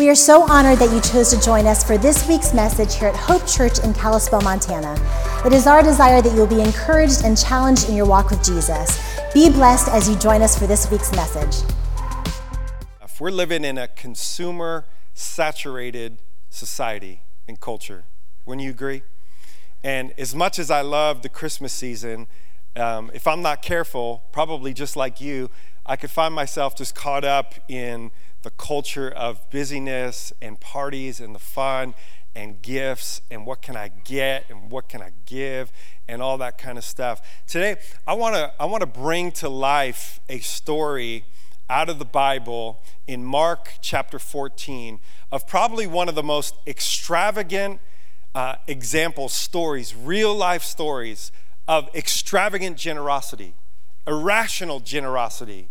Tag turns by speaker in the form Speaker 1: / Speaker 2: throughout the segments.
Speaker 1: We are so honored that you chose to join us for this week's message here at Hope Church in Kalispell, Montana. It is our desire that you will be encouraged and challenged in your walk with Jesus. Be blessed as you join us for this week's message.
Speaker 2: If we're living in a consumer saturated society and culture, wouldn't you agree? And as much as I love the Christmas season, um, if I'm not careful, probably just like you, I could find myself just caught up in the culture of busyness and parties and the fun and gifts and what can I get and what can I give and all that kind of stuff. Today, I want to I want to bring to life a story out of the Bible in Mark chapter 14 of probably one of the most extravagant uh, example stories, real life stories of extravagant generosity, irrational generosity.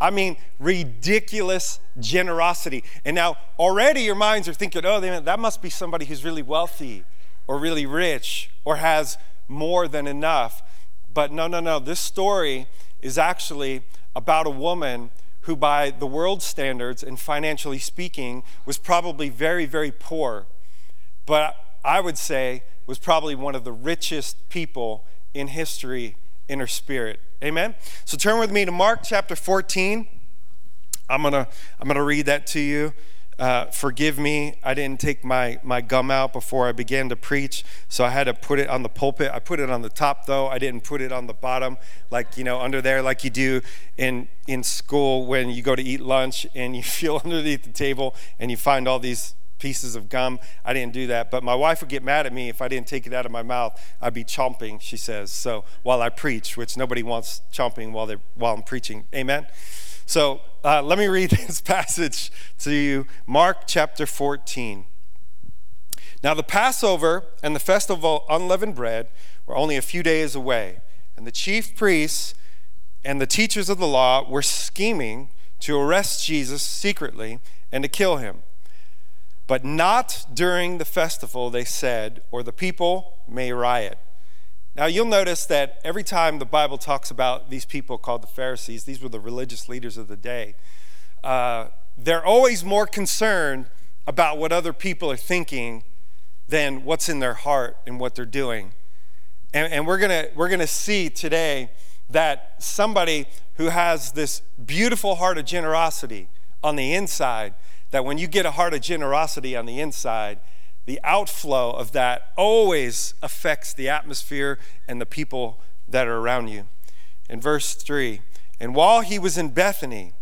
Speaker 2: I mean, ridiculous generosity. And now already your minds are thinking, oh, that must be somebody who's really wealthy or really rich or has more than enough. But no, no, no. This story is actually about a woman who, by the world standards and financially speaking, was probably very, very poor. But I would say was probably one of the richest people in history in her spirit. Amen? So turn with me to Mark chapter 14. I'm to I'm to read that to you. Uh, forgive me, I didn't take my, my gum out before I began to preach, so I had to put it on the pulpit. I put it on the top though, I didn't put it on the bottom, like, you know, under there, like you do in, in school when you go to eat lunch and you feel underneath the table and you find all these pieces of gum. I didn't do that, but my wife would get mad at me if I didn't take it out of my mouth. I'd be chomping, she says, so while I preach, which nobody wants chomping while, they're, while I'm preaching. Amen? So uh, let me read this passage to you Mark chapter 14. Now, the Passover and the festival of unleavened bread were only a few days away, and the chief priests and the teachers of the law were scheming to arrest Jesus secretly and to kill him. But not during the festival, they said, or the people may riot. Now, you'll notice that every time the Bible talks about these people called the Pharisees, these were the religious leaders of the day, uh, they're always more concerned about what other people are thinking than what's in their heart and what they're doing. And, and we're going we're gonna see today that somebody who has this beautiful heart of generosity on the inside, that when you get a heart of generosity on the inside, the outflow of that always affects the atmosphere and the people that are around you. In verse 3, and while he was in Bethany,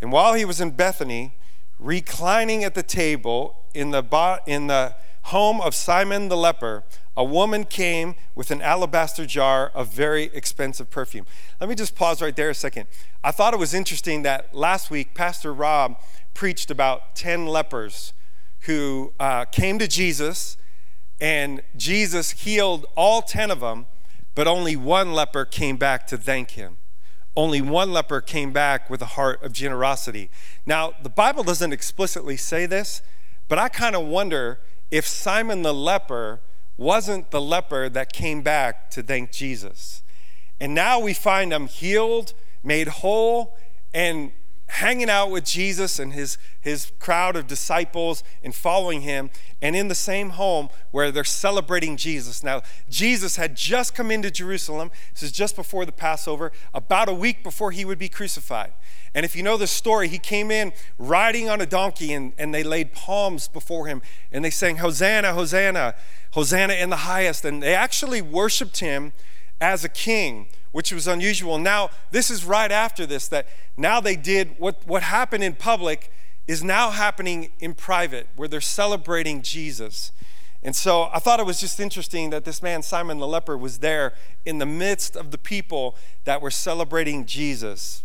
Speaker 2: and while he was in Bethany, reclining at the table in the, in the home of Simon the leper, a woman came with an alabaster jar of very expensive perfume. Let me just pause right there a second. I thought it was interesting that last week, Pastor Rob preached about 10 lepers who uh, came to Jesus, and Jesus healed all 10 of them, but only one leper came back to thank him. Only one leper came back with a heart of generosity. Now, the Bible doesn't explicitly say this, but I kind of wonder if Simon the leper wasn't the leper that came back to thank Jesus. And now we find him healed, made whole, and hanging out with Jesus and his, his crowd of disciples and following him, and in the same home where they're celebrating Jesus. Now, Jesus had just come into Jerusalem. This is just before the Passover, about a week before he would be crucified. And if you know the story, he came in riding on a donkey, and, and they laid palms before him, and they sang, Hosanna, Hosanna, Hosanna in the highest. And they actually worshiped him as a king which was unusual. Now, this is right after this that now they did what, what happened in public is now happening in private, where they're celebrating Jesus. And so I thought it was just interesting that this man, Simon the leper, was there in the midst of the people that were celebrating Jesus.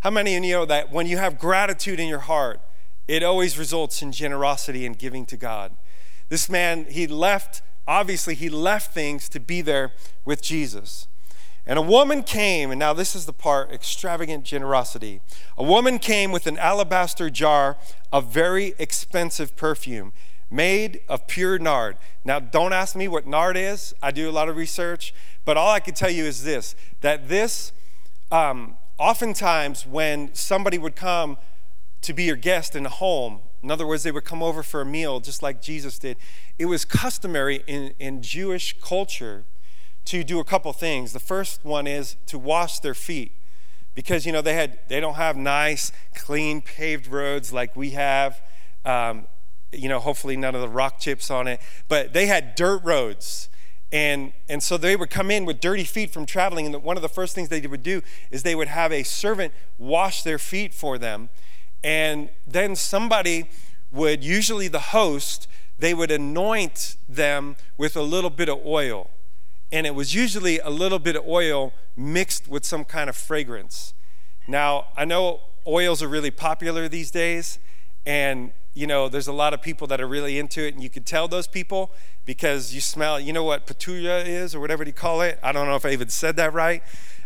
Speaker 2: How many of you know that when you have gratitude in your heart, it always results in generosity and giving to God? This man, he left, obviously, he left things to be there with Jesus. And a woman came, and now this is the part extravagant generosity. A woman came with an alabaster jar of very expensive perfume made of pure nard. Now, don't ask me what nard is. I do a lot of research, but all I can tell you is this that this um, oftentimes, when somebody would come to be your guest in a home, in other words, they would come over for a meal just like Jesus did, it was customary in, in Jewish culture to do a couple things. The first one is to wash their feet because you know they had they don't have nice clean paved roads like we have um, you know hopefully none of the rock chips on it but they had dirt roads and and so they would come in with dirty feet from traveling and one of the first things they would do is they would have a servant wash their feet for them and then somebody would usually the host they would anoint them with a little bit of oil and it was usually a little bit of oil mixed with some kind of fragrance. Now, I know oils are really popular these days, and you know, there's a lot of people that are really into it, and you can tell those people because you smell, you know what petulia is, or whatever you call it. I don't know if I even said that right,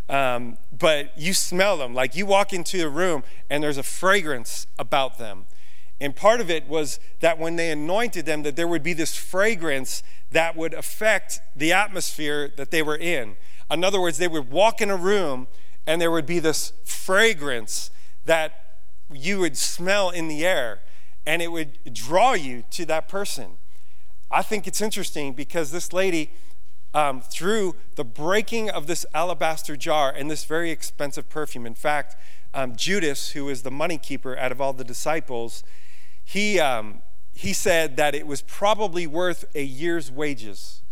Speaker 2: um, but you smell them. Like you walk into a room, and there's a fragrance about them. And part of it was that when they anointed them, that there would be this fragrance that would affect the atmosphere that they were in. In other words, they would walk in a room and there would be this fragrance that you would smell in the air and it would draw you to that person. I think it's interesting because this lady, um, through the breaking of this alabaster jar and this very expensive perfume, in fact, um, Judas, who is the money keeper out of all the disciples, he, um, he said that it was probably worth a year's wages,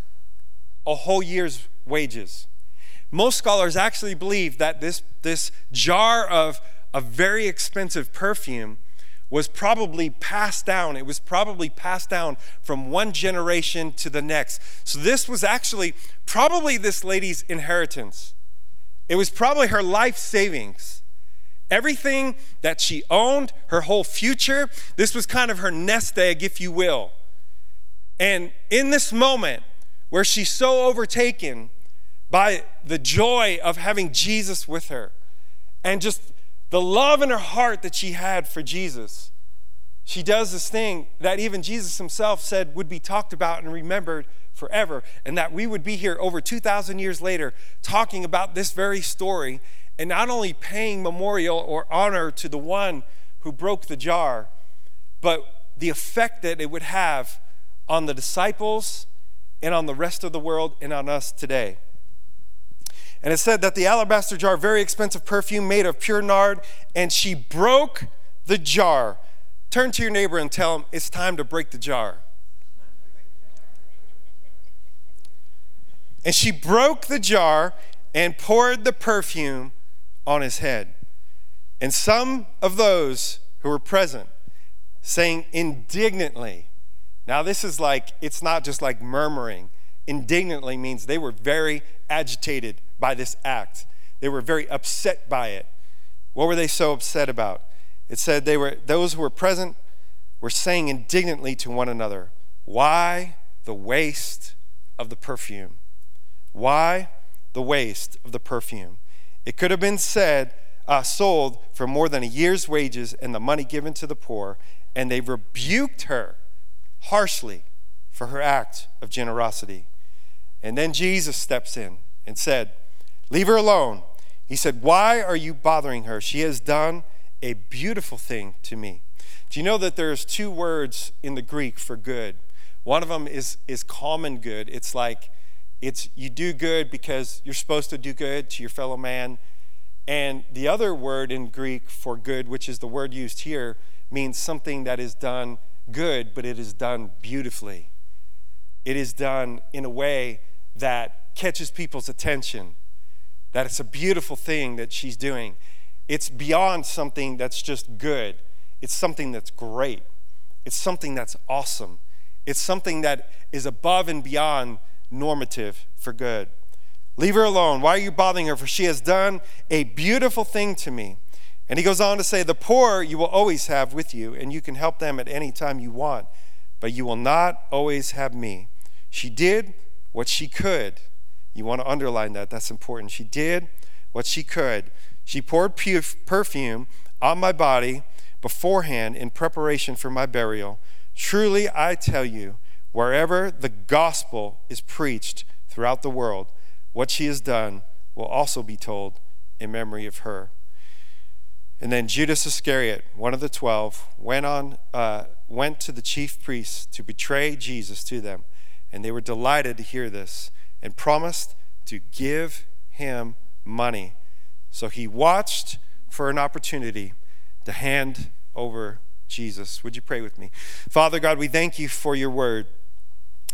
Speaker 2: a whole year's wages. Most scholars actually believe that this, this jar of a very expensive perfume was probably passed down. It was probably passed down from one generation to the next. So this was actually probably this lady's inheritance. It was probably her life savings. Everything that she owned, her whole future, this was kind of her nest egg, if you will. And in this moment where she's so overtaken by the joy of having Jesus with her and just the love in her heart that she had for Jesus, she does this thing that even Jesus himself said would be talked about and remembered forever, and that we would be here over 2,000 years later talking about this very story and not only paying memorial or honor to the one who broke the jar, but the effect that it would have on the disciples and on the rest of the world and on us today. And it said that the alabaster jar, very expensive perfume made of pure nard, and she broke the jar. Turn to your neighbor and tell him it's time to break the jar. And she broke the jar and poured the perfume on his head. And some of those who were present saying indignantly, now this is like, it's not just like murmuring. Indignantly means they were very agitated by this act, they were very upset by it. What were they so upset about? It said they were those who were present were saying indignantly to one another, "Why the waste of the perfume? Why the waste of the perfume?" It could have been said, uh, sold for more than a year's wages and the money given to the poor, and they rebuked her harshly for her act of generosity. And then Jesus steps in and said, Leave her alone. He said, Why are you bothering her? She has done a beautiful thing to me. Do you know that there's two words in the Greek for good? One of them is, is common good. It's like it's you do good because you're supposed to do good to your fellow man. And the other word in Greek for good, which is the word used here, means something that is done good, but it is done beautifully. It is done in a way that catches people's attention, that it's a beautiful thing that she's doing. It's beyond something that's just good, it's something that's great, it's something that's awesome, it's something that is above and beyond normative for good. Leave her alone. Why are you bothering her? For she has done a beautiful thing to me. And he goes on to say, The poor you will always have with you, and you can help them at any time you want, but you will not always have me. She did what she could. You want to underline that, that's important. She did what she could. She poured perfume on my body beforehand in preparation for my burial. Truly, I tell you, Wherever the gospel is preached throughout the world, what she has done will also be told in memory of her. And then Judas Iscariot, one of the twelve, went on uh, went to the chief priests to betray Jesus to them, and they were delighted to hear this, and promised to give him money. So he watched for an opportunity to hand over Jesus. Would you pray with me? Father God, we thank you for your word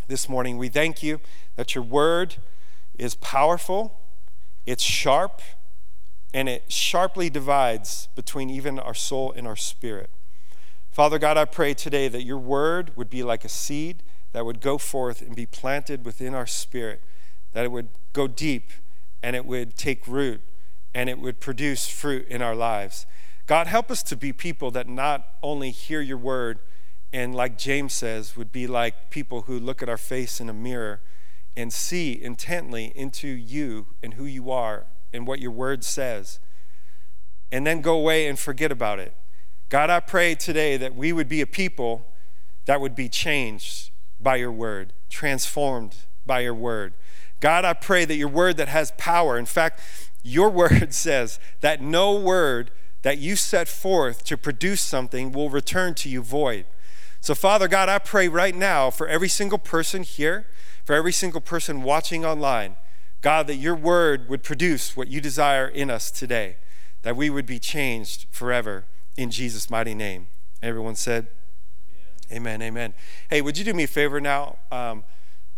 Speaker 2: this morning. We thank you that your word is powerful, it's sharp, and it sharply divides between even our soul and our spirit. Father God, I pray today that your word would be like a seed that would go forth and be planted within our spirit, that it would go deep and it would take root and it would produce fruit in our lives. God, help us to be people that not only hear your word and, like James says, would be like people who look at our face in a mirror and see intently into you and who you are and what your word says, and then go away and forget about it. God, I pray today that we would be a people that would be changed by your word, transformed by your word. God, I pray that your word that has power, in fact, your word says that no word that you set forth to produce something will return to you void. So, Father God, I pray right now for every single person here, for every single person watching online God, that your word would produce what you desire in us today, that we would be changed forever in Jesus' mighty name. Everyone said, Amen, amen. amen. Hey, would you do me a favor now? Um,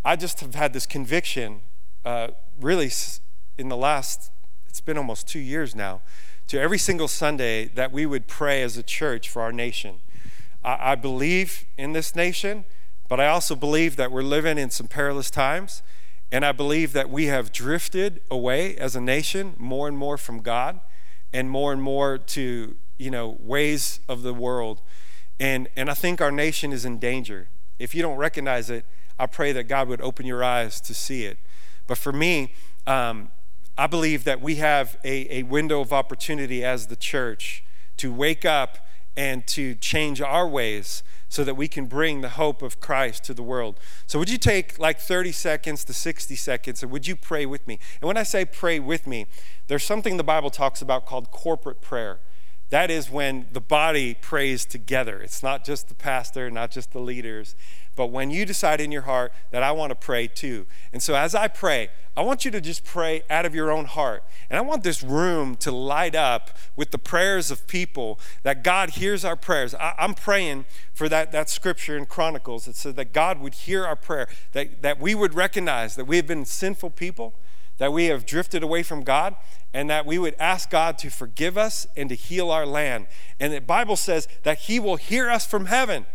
Speaker 2: I just have had this conviction, uh, really, in the last, it's been almost two years now, to every single Sunday that we would pray as a church for our nation. I, I believe in this nation, but I also believe that we're living in some perilous times. And I believe that we have drifted away as a nation more and more from God and more and more to, you know, ways of the world. And, and I think our nation is in danger. If you don't recognize it, I pray that God would open your eyes to see it. But for me, um, I believe that we have a, a window of opportunity as the church to wake up and to change our ways so that we can bring the hope of Christ to the world. So, would you take like 30 seconds to 60 seconds and would you pray with me? And when I say pray with me, there's something the Bible talks about called corporate prayer. That is when the body prays together. It's not just the pastor, not just the leaders, but when you decide in your heart that I want to pray too. And so as I pray, I want you to just pray out of your own heart. And I want this room to light up with the prayers of people that God hears our prayers. I, am praying for that, that scripture in Chronicles that said that God would hear our prayer, that, that we would recognize that we have been sinful people, that we have drifted away from God, and that we would ask God to forgive us and to heal our land. And the Bible says that He will hear us from heaven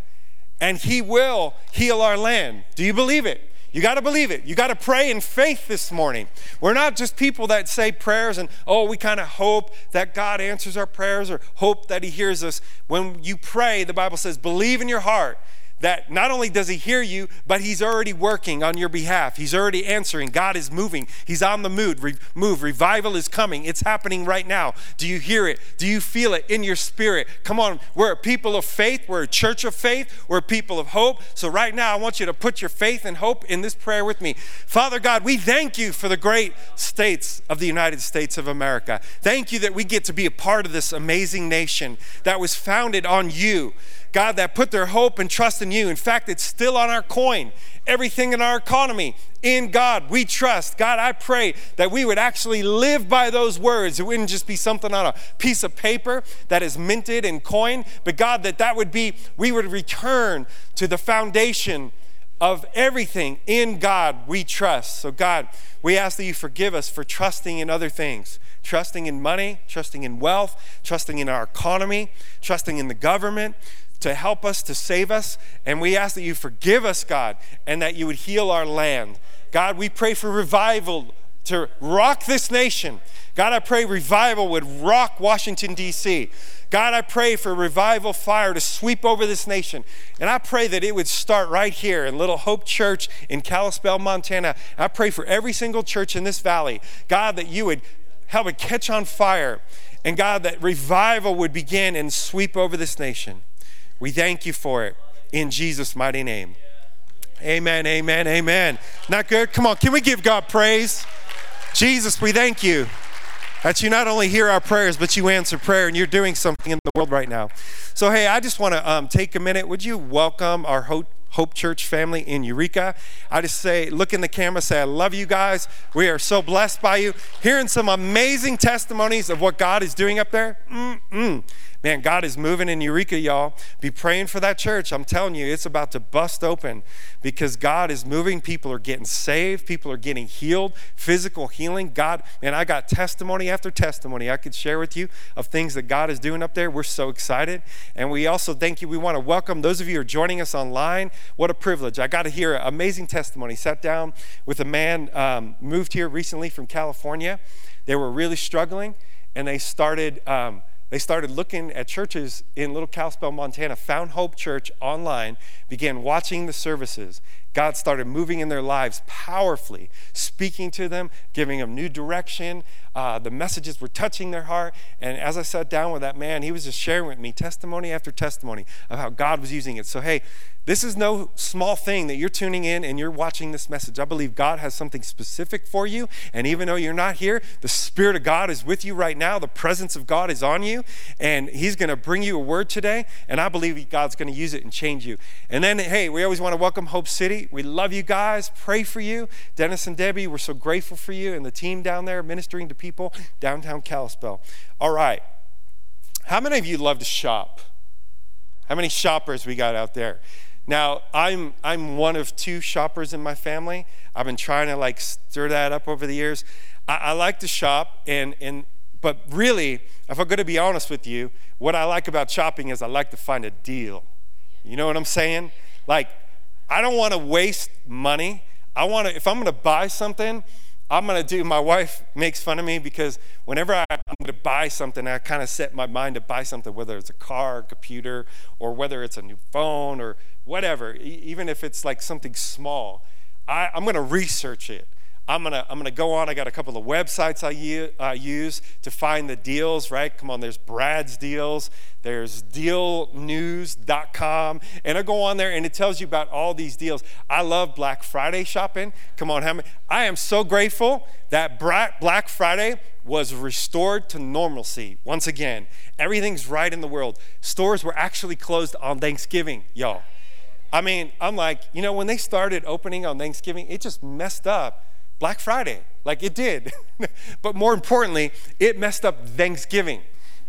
Speaker 2: and He will heal our land. Do you believe it? You got to believe it. You got to pray in faith this morning. We're not just people that say prayers and, oh, we kind of hope that God answers our prayers or hope that He hears us. When you pray, the Bible says, believe in your heart that not only does he hear you, but he's already working on your behalf. He's already answering. God is moving. He's on the move. Re- move. Revival is coming. It's happening right now. Do you hear it? Do you feel it in your spirit? Come on. We're a people of faith. We're a church of faith. We're a people of hope. So right now, I want you to put your faith and hope in this prayer with me. Father God, we thank you for the great states of the United States of America. Thank you that we get to be a part of this amazing nation that was founded on you. God, that put their hope and trust in you. In fact, it's still on our coin. Everything in our economy, in God, we trust. God, I pray that we would actually live by those words. It wouldn't just be something on a piece of paper that is minted and coined, but God, that that would be, we would return to the foundation of everything in God we trust. So, God, we ask that you forgive us for trusting in other things trusting in money, trusting in wealth, trusting in our economy, trusting in the government, to help us, to save us. And we ask that you forgive us, God, and that you would heal our land. God, we pray for revival to rock this nation. God, I pray revival would rock Washington, D.C. God, I pray for revival fire to sweep over this nation. And I pray that it would start right here in Little Hope Church in Kalispell, Montana. I pray for every single church in this valley. God, that you would help it catch on fire. And God, that revival would begin and sweep over this nation. We thank you for it in Jesus' mighty name. Amen, amen, amen. Not good? Come on, can we give God praise? Jesus, we thank you. that you not only hear our prayers, but you answer prayer, and you're doing something in the world right now. So, hey, I just want to um, take a minute. Would you welcome our Hope, Hope Church family in Eureka? I just say, look in the camera, say, I love you guys. We are so blessed by you. Hearing some amazing testimonies of what God is doing up there. Mm-mm. Man, God is moving in Eureka, y'all. Be praying for that church. I'm telling you, it's about to bust open because God is moving. People are getting saved, people are getting healed, physical healing. God, man, I got testimony after testimony I could share with you of things that God is doing up there. We're so excited. And we also thank you. We want to welcome those of you who are joining us online. What a privilege. I got to hear amazing testimony. Sat down with a man, um, moved here recently from California. They were really struggling and they started. Um, they started looking at churches in Little Kalispell, Montana, found Hope Church online, began watching the services. God started moving in their lives powerfully, speaking to them, giving them new direction. Uh, the messages were touching their heart. And as I sat down with that man, he was just sharing with me testimony after testimony of how God was using it. So, hey, this is no small thing that you're tuning in and you're watching this message. I believe God has something specific for you. And even though you're not here, the Spirit of God is with you right now. The presence of God is on you. And He's going to bring you a word today. And I believe God's going to use it and change you. Then, hey, we always want to welcome Hope City. We love you guys. Pray for you. Dennis and Debbie, we're so grateful for you and the team down there ministering to people downtown Kalispell. All right. How many of you love to shop? How many shoppers we got out there? Now, I'm, I'm one of two shoppers in my family. I've been trying to like stir that up over the years. I, I like to shop, and, and, but really, if I'm going to be honest with you, what I like about shopping is I like to find a deal. You know what I'm saying? Like, I don't want to waste money. I want to, if I'm going to buy something, I'm going to do, my wife makes fun of me because whenever I, am going to buy something, I kind of set my mind to buy something, whether it's a car, a computer, or whether it's a new phone or whatever, even if it's like something small. I, I'm going to research it. I'm gonna I'm gonna go on. I got a couple of websites I use to find the deals. Right? Come on, there's Brad's deals. There's DealNews.com, and I go on there and it tells you about all these deals. I love Black Friday shopping. Come on, how many? I am so grateful that Black Friday was restored to normalcy once again. Everything's right in the world. Stores were actually closed on Thanksgiving, y'all. I mean, I'm like, you know, when they started opening on Thanksgiving, it just messed up Black Friday, like it did. but more importantly, it messed up Thanksgiving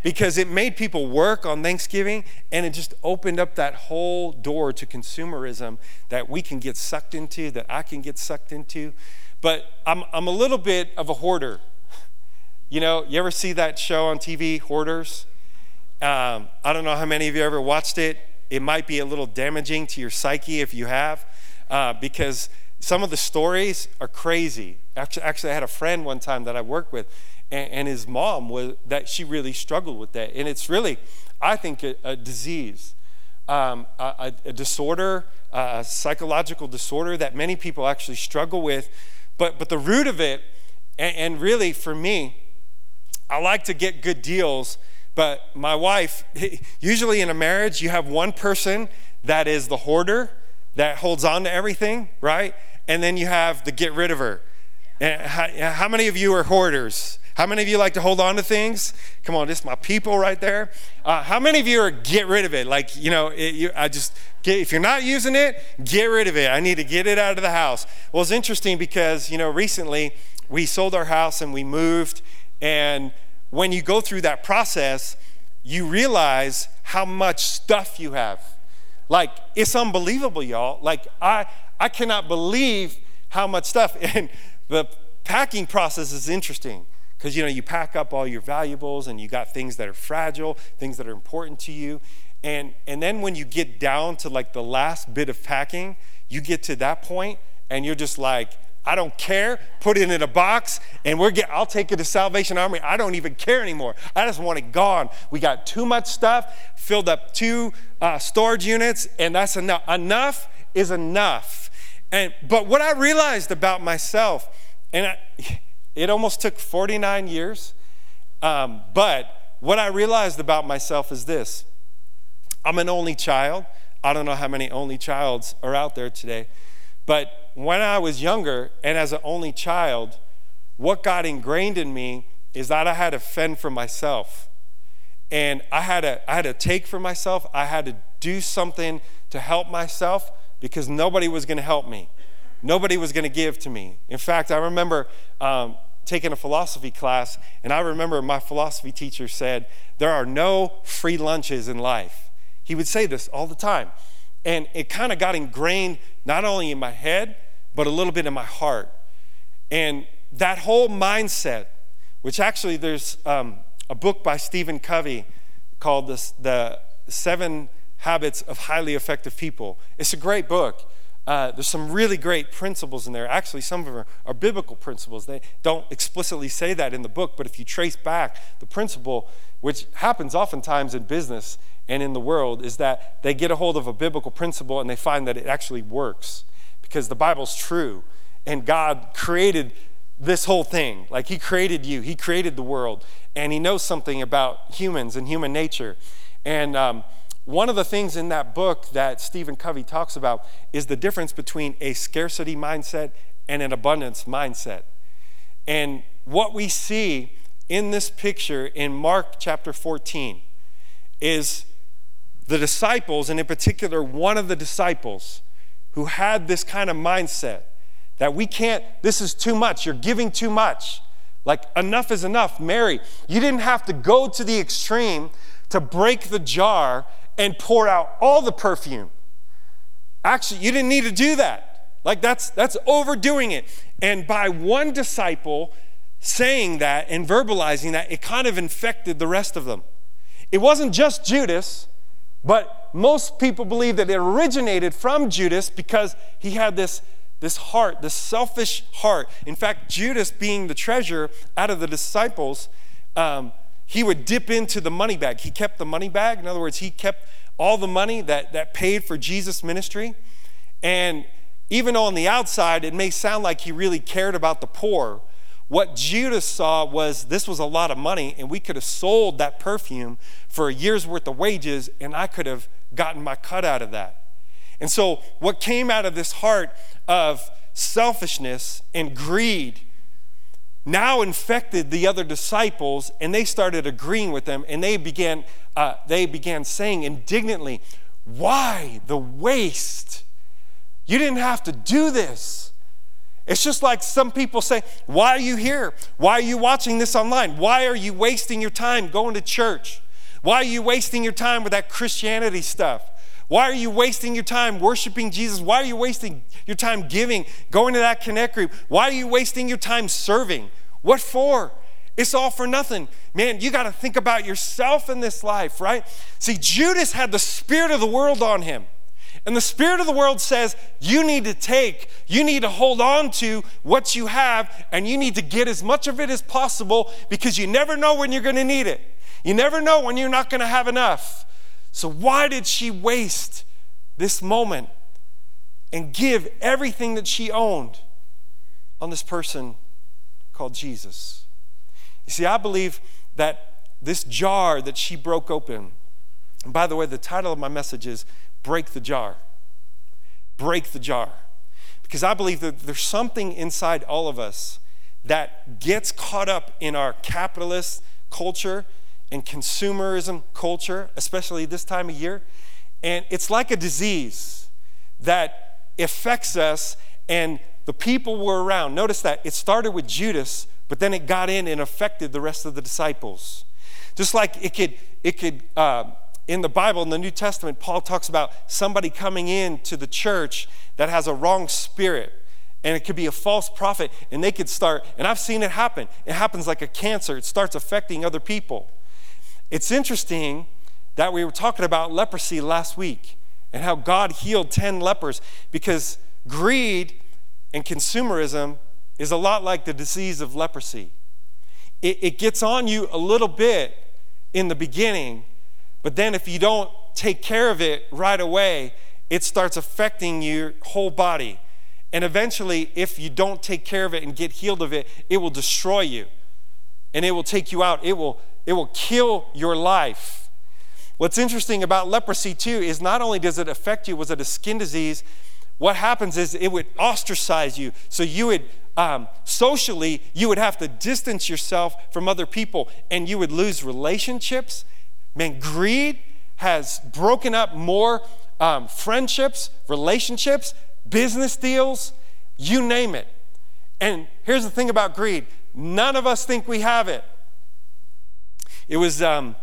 Speaker 2: because it made people work on Thanksgiving and it just opened up that whole door to consumerism that we can get sucked into, that I can get sucked into. But I'm, I'm a little bit of a hoarder. You know, you ever see that show on TV, Hoarders? Um, I don't know how many of you ever watched it. It might be a little damaging to your psyche if you have, uh, because some of the stories are crazy. Actually, actually, I had a friend one time that I worked with, and, and his mom was that she really struggled with that, and it's really, I think, a, a disease, um, a, a, disorder, a psychological disorder that many people actually struggle with. But but the root of it, and, and really for me, I like to get good deals. But my wife, usually in a marriage, you have one person that is the hoarder that holds on to everything, right? And then you have the get rid of her. How, how many of you are hoarders? How many of you like to hold on to things? Come on, this is my people right there. Uh, how many of you are get rid of it? Like, you know, it, you, I just, get, if you're not using it, get rid of it. I need to get it out of the house. Well, it's interesting because, you know, recently we sold our house and we moved. And when you go through that process, you realize how much stuff you have. Like, it's unbelievable, y'all. Like, I, I cannot believe how much stuff. And the packing process is interesting because, you know, you pack up all your valuables and you got things that are fragile, things that are important to you. And, and then when you get down to like the last bit of packing, you get to that point and you're just like, I don't care. Put it in a box, and we're get, I'll take it to Salvation Army. I don't even care anymore. I just want it gone. We got too much stuff, filled up two uh, storage units, and that's enough. Enough is enough. And but what I realized about myself, and I, it almost took 49 years, um, but what I realized about myself is this: I'm an only child. I don't know how many only childs are out there today. But when I was younger and as an only child, what got ingrained in me is that I had to fend for myself. And I had to, I had to take for myself. I had to do something to help myself because nobody was going to help me. Nobody was going to give to me. In fact, I remember um, taking a philosophy class, and I remember my philosophy teacher said, There are no free lunches in life. He would say this all the time. And it kind of got ingrained not only in my head, but a little bit in my heart. And that whole mindset, which actually there's um, a book by Stephen Covey called this, The Seven Habits of Highly Effective People. It's a great book. Uh, there's some really great principles in there. Actually, some of them are, are, biblical principles. They don't explicitly say that in the book, but if you trace back the principle, which happens oftentimes in business and in the world, is that they get a hold of a biblical principle and they find that it actually works because the Bible's true and God created this whole thing. Like He created you, He created the world, and He knows something about humans and human nature. And um, one of the things in that book that Stephen Covey talks about is the difference between a scarcity mindset and an abundance mindset. And what we see in this picture in Mark chapter 14 is the disciples, and in particular, one of the disciples who had this kind of mindset that we can't, this is too much, you're giving too much. Like, enough is enough. Mary, you didn't have to go to the extreme to break the jar and pour out all the perfume. Actually, you didn't need to do that. Like that's that's overdoing it. And by one disciple saying that and verbalizing that, it kind of infected the rest of them. It wasn't just Judas, but most people believe that it originated from Judas because he had this this heart, this selfish heart. In fact, Judas, being the treasurer out of the disciples, um, he would dip into the money bag. He kept the money bag. In other words, he kept all the money that, that paid for Jesus' ministry. And even on the outside, it may sound like he really cared about the poor. What Judas saw was this was a lot of money, and we could have sold that perfume for a year's worth of wages, and I could have gotten my cut out of that. And so, what came out of this heart of selfishness and greed now infected the other disciples and they started agreeing with them and they began uh, they began saying indignantly why the waste you didn't have to do this it's just like some people say why are you here why are you watching this online why are you wasting your time going to church why are you wasting your time with that christianity stuff why are you wasting your time worshiping Jesus? Why are you wasting your time giving, going to that connect group? Why are you wasting your time serving? What for? It's all for nothing. Man, you got to think about yourself in this life, right? See, Judas had the spirit of the world on him. And the spirit of the world says you need to take, you need to hold on to what you have, and you need to get as much of it as possible because you never know when you're going to need it. You never know when you're not going to have enough. So, why did she waste this moment and give everything that she owned on this person called Jesus? You see, I believe that this jar that she broke open, and by the way, the title of my message is Break the Jar. Break the Jar. Because I believe that there's something inside all of us that gets caught up in our capitalist culture and consumerism culture, especially this time of year. And it's like a disease that affects us, and the people were around. Notice that it started with Judas, but then it got in and affected the rest of the disciples. Just like it could, it could. Uh, in the Bible, in the New Testament, Paul talks about somebody coming in to the church that has a wrong spirit and it could be a false prophet and they could start and i've seen it happen. It happens like a cancer. It starts affecting other people. It's interesting that we were talking about leprosy last week and how God healed 10 lepers because greed and consumerism is a lot like the disease of leprosy. It, it, gets on you a little bit in the beginning, but then if you don't take care of it right away, it starts affecting your whole body. And eventually, if you don't take care of it and get healed of it, it will destroy you and it will take you out. It will it will kill your life. What's interesting about leprosy, too, is not only does it affect you, was it a skin disease? What happens is it would ostracize you. So you would um, socially, you would have to distance yourself from other people and you would lose relationships. Man, greed has broken up more um, friendships, relationships, business deals, you name it. And here's the thing about greed none of us think we have it. It was um,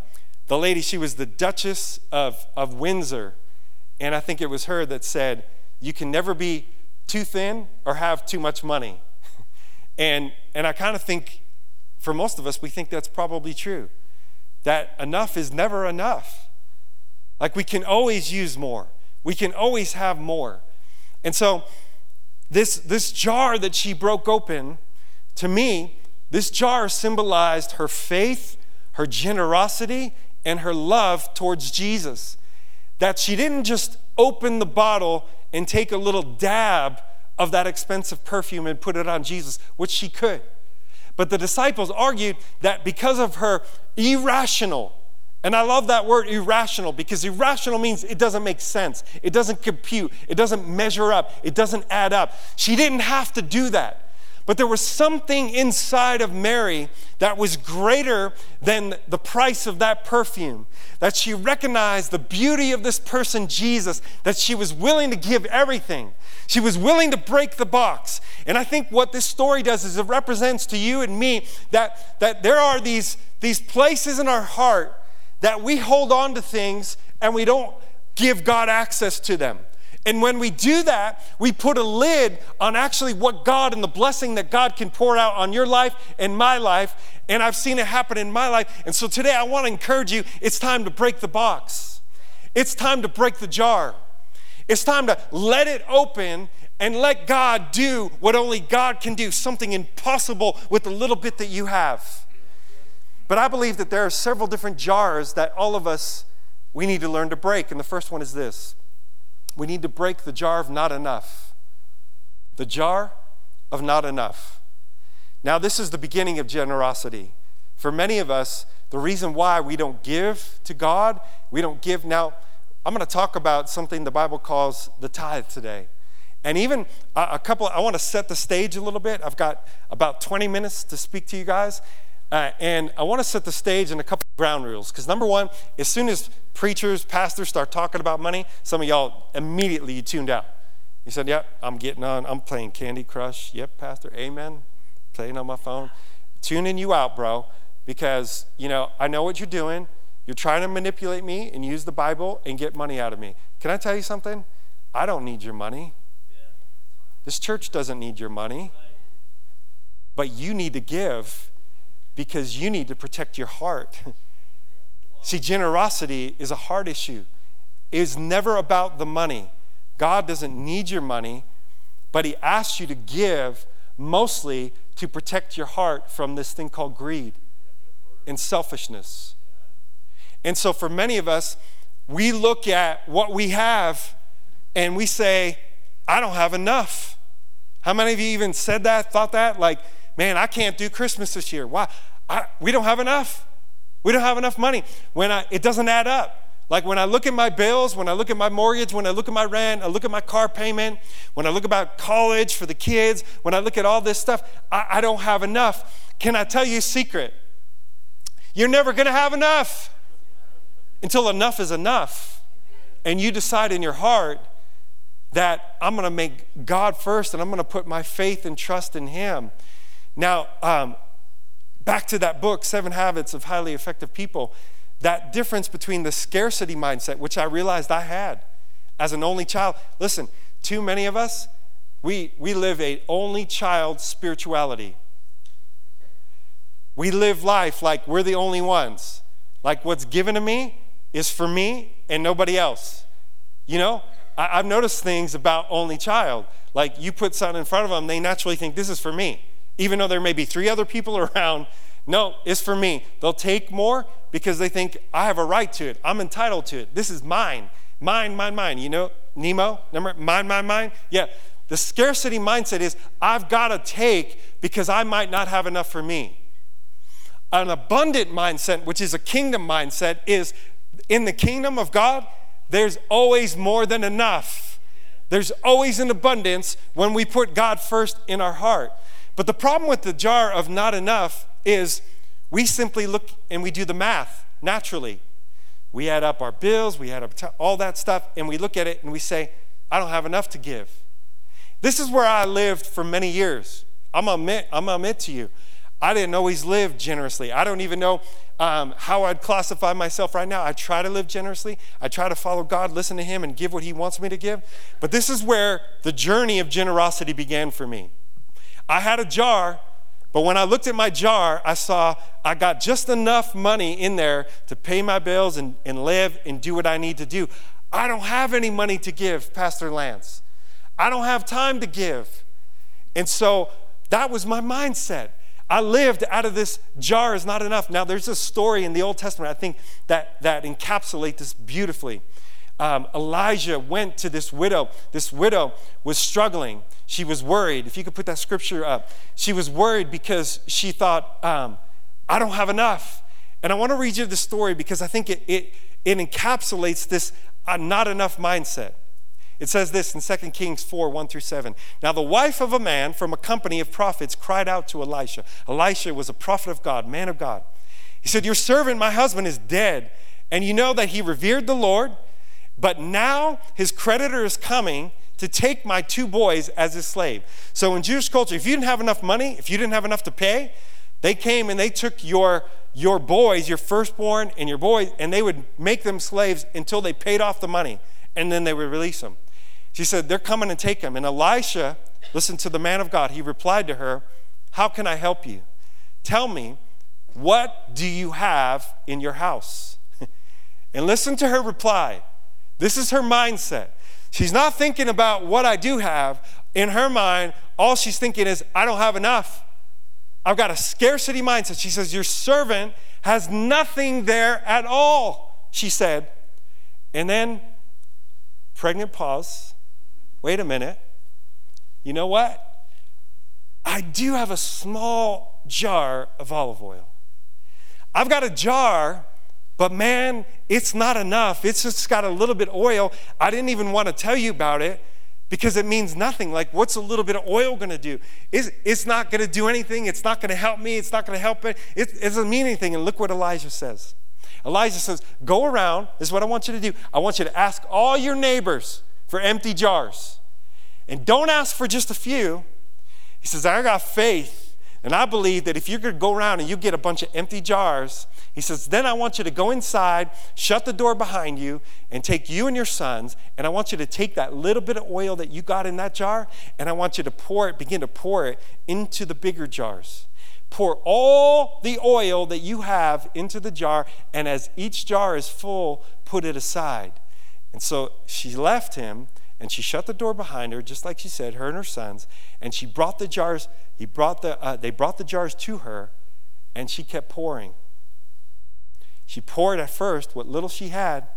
Speaker 2: the lady, she was the Duchess of, of Windsor. And I think it was her that said, You can never be too thin or have too much money. and, and I kind of think, for most of us, we think that's probably true. That enough is never enough. Like we can always use more, we can always have more. And so, this, this jar that she broke open, to me, this jar symbolized her faith, her generosity, and her love towards Jesus. That she didn't just open the bottle and take a little dab of that expensive perfume and put it on Jesus, which she could. But the disciples argued that because of her irrational, and I love that word irrational because irrational means it doesn't make sense, it doesn't compute, it doesn't measure up, it doesn't add up. She didn't have to do that. But there was something inside of Mary that was greater than the price of that perfume. That she recognized the beauty of this person, Jesus, that she was willing to give everything. She was willing to break the box. And I think what this story does is it represents to you and me that, that there are these, these places in our heart that we hold on to things and we don't give God access to them. And when we do that, we put a lid on actually what God and the blessing that God can pour out on your life and my life. And I've seen it happen in my life. And so today I want to encourage you it's time to break the box, it's time to break the jar. It's time to let it open and let God do what only God can do, something impossible with the little bit that you have. But I believe that there are several different jars that all of us we need to learn to break. And the first one is this we need to break the jar of not enough. The jar of not enough. Now, this is the beginning of generosity. For many of us, the reason why we don't give to God, we don't give. Now, I'm going to talk about something the Bible calls the tithe today. And even a, couple, I want to set the stage a little bit. I've got about 20 minutes to speak to you guys. Uh, and I want to set the stage in a couple ground rules. Because number one, as soon as preachers, pastors start talking about money, some of y'all immediately you tuned out. You said, Yep, I'm getting on. I'm playing Candy Crush. Yep, Pastor. Amen. Playing on my phone. Tuning you out, bro, because, you know, I know what you're doing. You're trying to manipulate me and use the Bible and get money out of me. Can I tell you something? I don't need your money. This church doesn't need your money. But you need to give because you need to protect your heart. See, generosity is a heart issue. It is never about the money. God doesn't need your money, but He asks you to give mostly to protect your heart from this thing called greed and selfishness. And so, for many of us, we look at what we have and we say, I don't have enough. How many of you even said that, thought that? Like, man, I can't do Christmas this year. Why? I, we don't have enough. We don't have enough money. When I, it doesn't add up. Like when I look at my bills, when I look at my mortgage, when I look at my rent, I look at my car payment, when I look about college for the kids, when I look at all this stuff, I, I don't have enough. Can I tell you a secret? You're never going to have enough until enough is enough. And you decide in your heart that I'm going to make God first and I'm going to put my faith and trust in Him. Now, um, back to that book, Seven Habits of Highly Effective People, that difference between the scarcity mindset, which I realized I had as an only child. Listen, too many of us, we, we live a only child spirituality. We live life like we're the only ones. Like what's given to me is for me and nobody else. You know, I, have noticed things about only child. Like you put something in front of them, they naturally think this is for me even though there may be three other people around. No, it's for me. They'll take more because they think I have a right to it. I'm entitled to it. This is mine. Mine, mine, mine. You know, Nemo, remember? Mine, mine, mine. Yeah. The scarcity mindset is I've got to take because I might not have enough for me. An abundant mindset, which is a kingdom mindset, is in the kingdom of God, there's always more than enough. There's always an abundance when we put God first in our heart. But the problem with the jar of not enough is we simply look and we do the math naturally. We add up our bills, we add up all that stuff, and we look at it and we say, I don't have enough to give. This is where I lived for many years. I'm I'm gonna admit to you, I didn't always live generously. I don't even know um, how I'd classify myself right now. I try to live generously. I try to follow God, listen to Him, and give what He wants me to give. But this is where the journey of generosity began for me. I had a jar, but when I looked at my jar, I saw I got just enough money in there to pay my bills and, and live and do what I need to do. I don't have any money to give, Pastor Lance. I don't have time to give. And so that was my mindset. I lived out of this jar is not enough. Now, there's a story in the Old Testament, I think, that, that encapsulates this beautifully. Um, Elijah went to this widow. This widow was struggling. She was worried. If you could put that scripture up, she was worried because she thought, um, I don't have enough. And I want to read you the story because I think it, it, it encapsulates this uh, not enough mindset. It says this in 2 Kings 4 1 through 7. Now, the wife of a man from a company of prophets cried out to Elisha. Elisha was a prophet of God, man of God. He said, Your servant, my husband, is dead, and you know that he revered the Lord, but now his creditor is coming to take my two boys as his slave. So, in Jewish culture, if you didn't have enough money, if you didn't have enough to pay, they came and they took your, your boys, your firstborn, and your boys, and they would make them slaves until they paid off the money, and then they would release them. She said, They're coming to take him. And Elisha, listen to the man of God, he replied to her, How can I help you? Tell me, what do you have in your house? and listen to her reply. This is her mindset. She's not thinking about what I do have. In her mind, all she's thinking is, I don't have enough. I've got a scarcity mindset. She says, Your servant has nothing there at all, she said. And then, pregnant pause wait a minute. You know what? I do have a small jar of olive oil. I've got a jar, but man, it's not enough. It's just got a little bit of oil. I didn't even want to tell you about it because it means nothing. Like, what's a little bit of oil going to do? It's, it's not going to do anything. It's not going to help me. It's not going to help it. it. It doesn't mean anything. And look what Elijah says. Elijah says, Go around. This is what I want you to do. I want you to ask all your neighbors for empty jars. And don't ask for just a few. He says, I got faith. And I believe that if you're going to go around and you get a bunch of empty jars, he says, then I want you to go inside, shut the door behind you, and take you and your sons, and I want you to take that little bit of oil that you got in that jar, and I want you to pour it, begin to pour it into the bigger jars. Pour all the oil that you have into the jar, and as each jar is full, put it aside. And so she left him, and she shut the door behind her, just like she said, her and her sons, and she brought the jars, he brought the, uh, they brought the jars to her, and she kept pouring. She poured at first what little she had,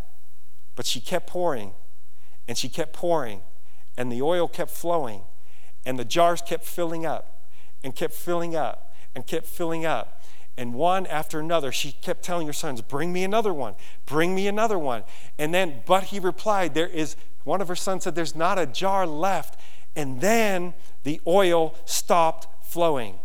Speaker 2: but she kept pouring, and she kept pouring, and the oil kept flowing, and the jars kept filling up, and kept filling up, and kept filling up. And one after another, she kept telling her sons, Bring me another one, bring me another one. And then, but he replied, There is, one of her sons said, There's not a jar left. And then the oil stopped flowing.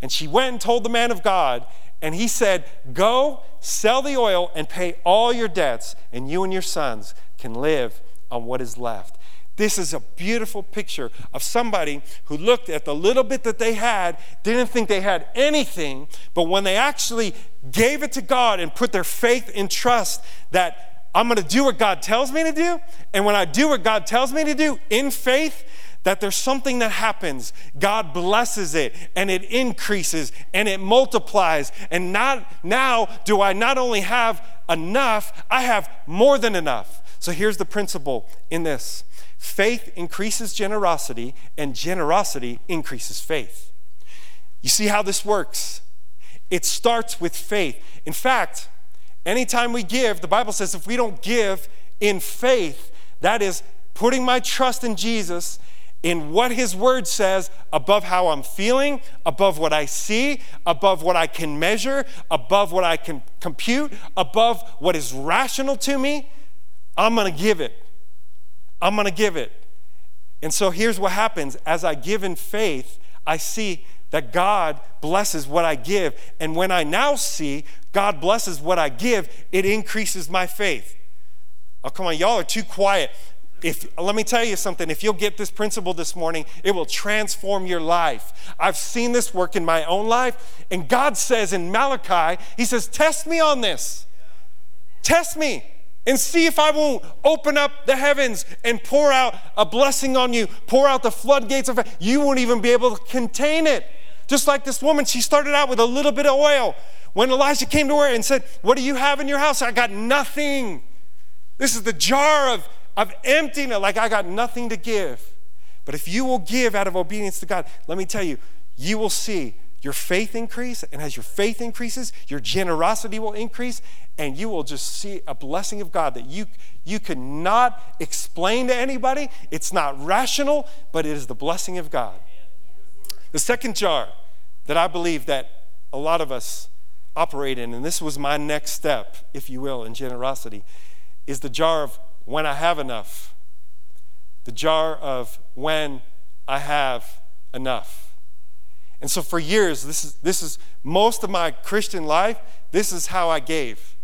Speaker 2: And she went and told the man of God, and he said, Go, sell the oil, and pay all your debts, and you and your sons can live on what is left. This is a beautiful picture of somebody who looked at the little bit that they had, didn't think they had anything, but when they actually gave it to God and put their faith and trust that I'm going to do what God tells me to do, and when I do what God tells me to do in faith, that there's something that happens. God blesses it and it increases and it multiplies. And not now do I not only have enough, I have more than enough. So here's the principle in this Faith increases generosity, and generosity increases faith. You see how this works? It starts with faith. In fact, anytime we give, the Bible says if we don't give in faith, that is putting my trust in Jesus, in what His Word says, above how I'm feeling, above what I see, above what I can measure, above what I can compute, above what is rational to me, I'm going to give it. I'm going to give it. And so here's what happens as I give in faith, I see that God blesses what I give. And when I now see God blesses what I give, it increases my faith. Oh, come on, y'all are too quiet. If, let me tell you something if you'll get this principle this morning it will transform your life i've seen this work in my own life and god says in malachi he says test me on this test me and see if I won't open up the heavens and pour out a blessing on you, pour out the floodgates of heaven. you won't even be able to contain it. Just like this woman, she started out with a little bit of oil. When Elijah came to her and said, What do you have in your house? I got nothing. This is the jar of, of emptiness. Like, I got nothing to give. But if you will give out of obedience to God, let me tell you, you will see your faith increase. And as your faith increases, your generosity will increase. And you will just see a blessing of God that you, you cannot explain to anybody. It's not rational, but it is the blessing of God. The second jar that I believe that a lot of us operate in, and this was my next step, if you will, in generosity, is the jar of when I have enough. The jar of when I have enough. And so for years, this is, this is most of my Christian life, this is how I gave.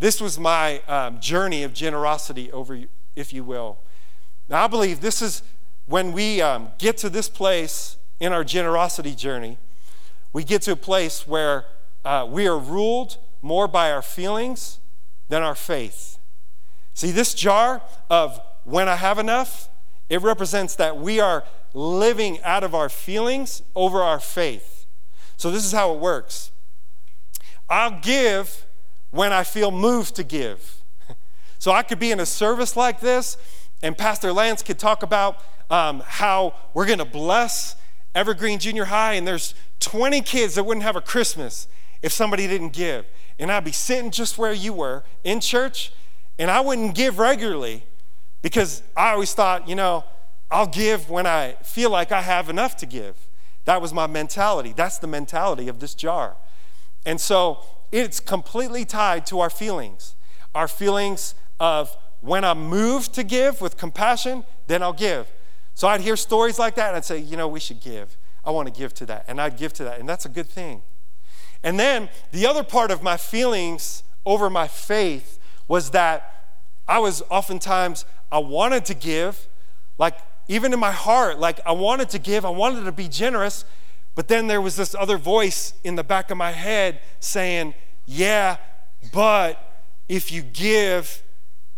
Speaker 2: This was my um, journey of generosity over, if you will. Now, I believe this is when we um, get to this place in our generosity journey, we get to a place where uh, we are ruled more by our feelings than our faith. See, this jar of when I have enough, it represents that we are living out of our feelings over our faith. So, this is how it works I'll give when I feel moved to give. So, I could be in a service like this, and Pastor Lance could talk about um, how we're going to bless Evergreen Junior High, and there's 20 kids that wouldn't have a Christmas if somebody didn't give. And I'd be sitting just where you were in church, and I wouldn't give regularly because I always thought, you know, I'll give when I feel like I have enough to give. That was my mentality. That's the mentality of this jar. And so it's completely tied to our feelings. Our feelings of when I'm moved to give with compassion, then I'll give. So I'd hear stories like that and I'd say, you know, we should give. I want to give to that. And I'd give to that. And that's a good thing. And then the other part of my feelings over my faith was that I was oftentimes, I wanted to give, like even in my heart, like I wanted to give, I wanted to be generous, but then there was this other voice in the back of my head saying, yeah, but if you give,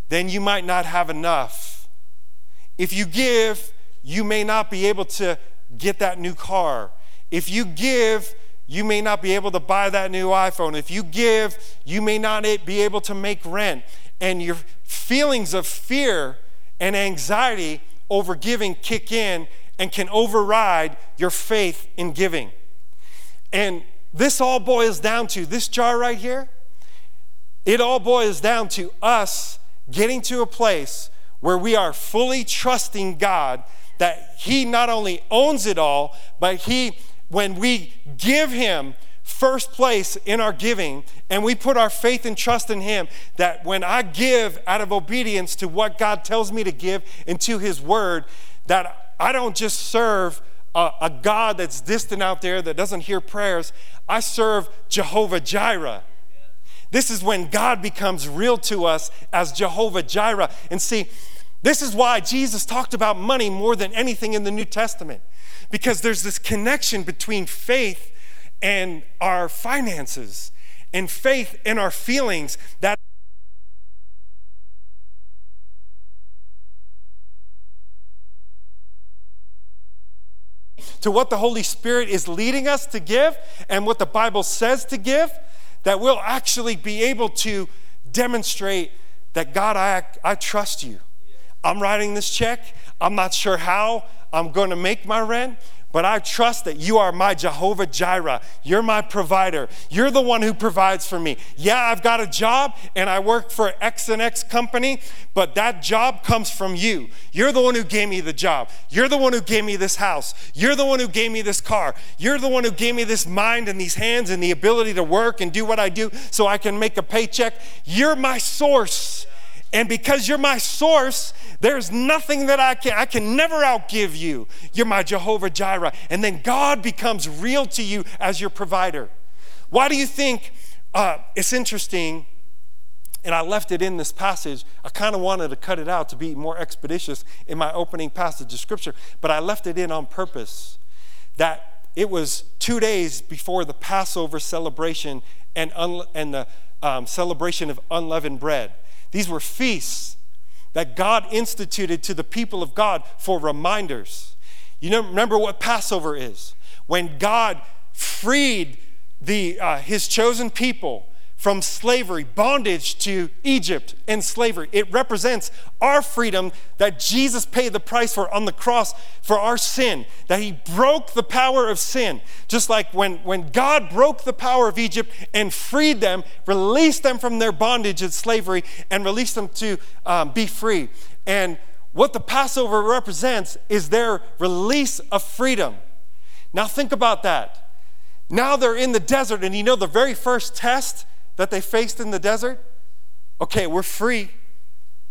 Speaker 2: then you might not have enough. If you give, you may not be able to get that new car. If you give, you may not be able to buy that new iPhone. If you give, you may not be able to make rent. And your feelings of fear and anxiety over giving kick in and can override your faith in giving. And this all boils down to this jar right here. It all boils down to us getting to a place where we are fully trusting God that He not only owns it all, but He, when we give Him first place in our giving and we put our faith and trust in Him, that when I give out of obedience to what God tells me to give and to His Word, that I don't just serve a, a God that's distant out there that doesn't hear prayers, I serve Jehovah Jireh. This is when God becomes real to us as Jehovah Jireh. And see, this is why Jesus talked about money more than anything in the New Testament, because there's this connection between faith and our finances, and faith and our feelings that. To what the Holy Spirit is leading us to give and what the Bible says to give, that we'll actually be able to demonstrate that God, I, I trust you. I'm writing this check. I'm not sure how I'm going to make my rent, but I trust that you are my Jehovah Jireh. You're my provider. You're the one who provides for me. Yeah, I've got a job and I work for X and X company, but that job comes from you. You're the one who gave me the job. You're the one who gave me this house. You're the one who gave me this car. You're the one who gave me this mind and these hands and the ability to work and do what I do so I can make a paycheck. You're my source. And because you're my source, there's nothing that I can, I can never outgive you. You're my Jehovah Jireh. And then God becomes real to you as your provider. Why do you think uh, it's interesting? And I left it in this passage. I kind of wanted to cut it out to be more expeditious in my opening passage of scripture, but I left it in on purpose. That it was two days before the Passover celebration and, un- and the um, celebration of unleavened bread. These were feasts that God instituted to the people of God for reminders. You know, remember what Passover is? When God freed the, uh, his chosen people from slavery, bondage to Egypt and slavery. It represents our freedom that Jesus paid the price for on the cross for our sin, that he broke the power of sin. Just like when, when God broke the power of Egypt and freed them, released them from their bondage and slavery, and released them to um, be free. And what the Passover represents is their release of freedom. Now, think about that. Now they're in the desert, and you know the very first test that they faced in the desert? Okay, we're free,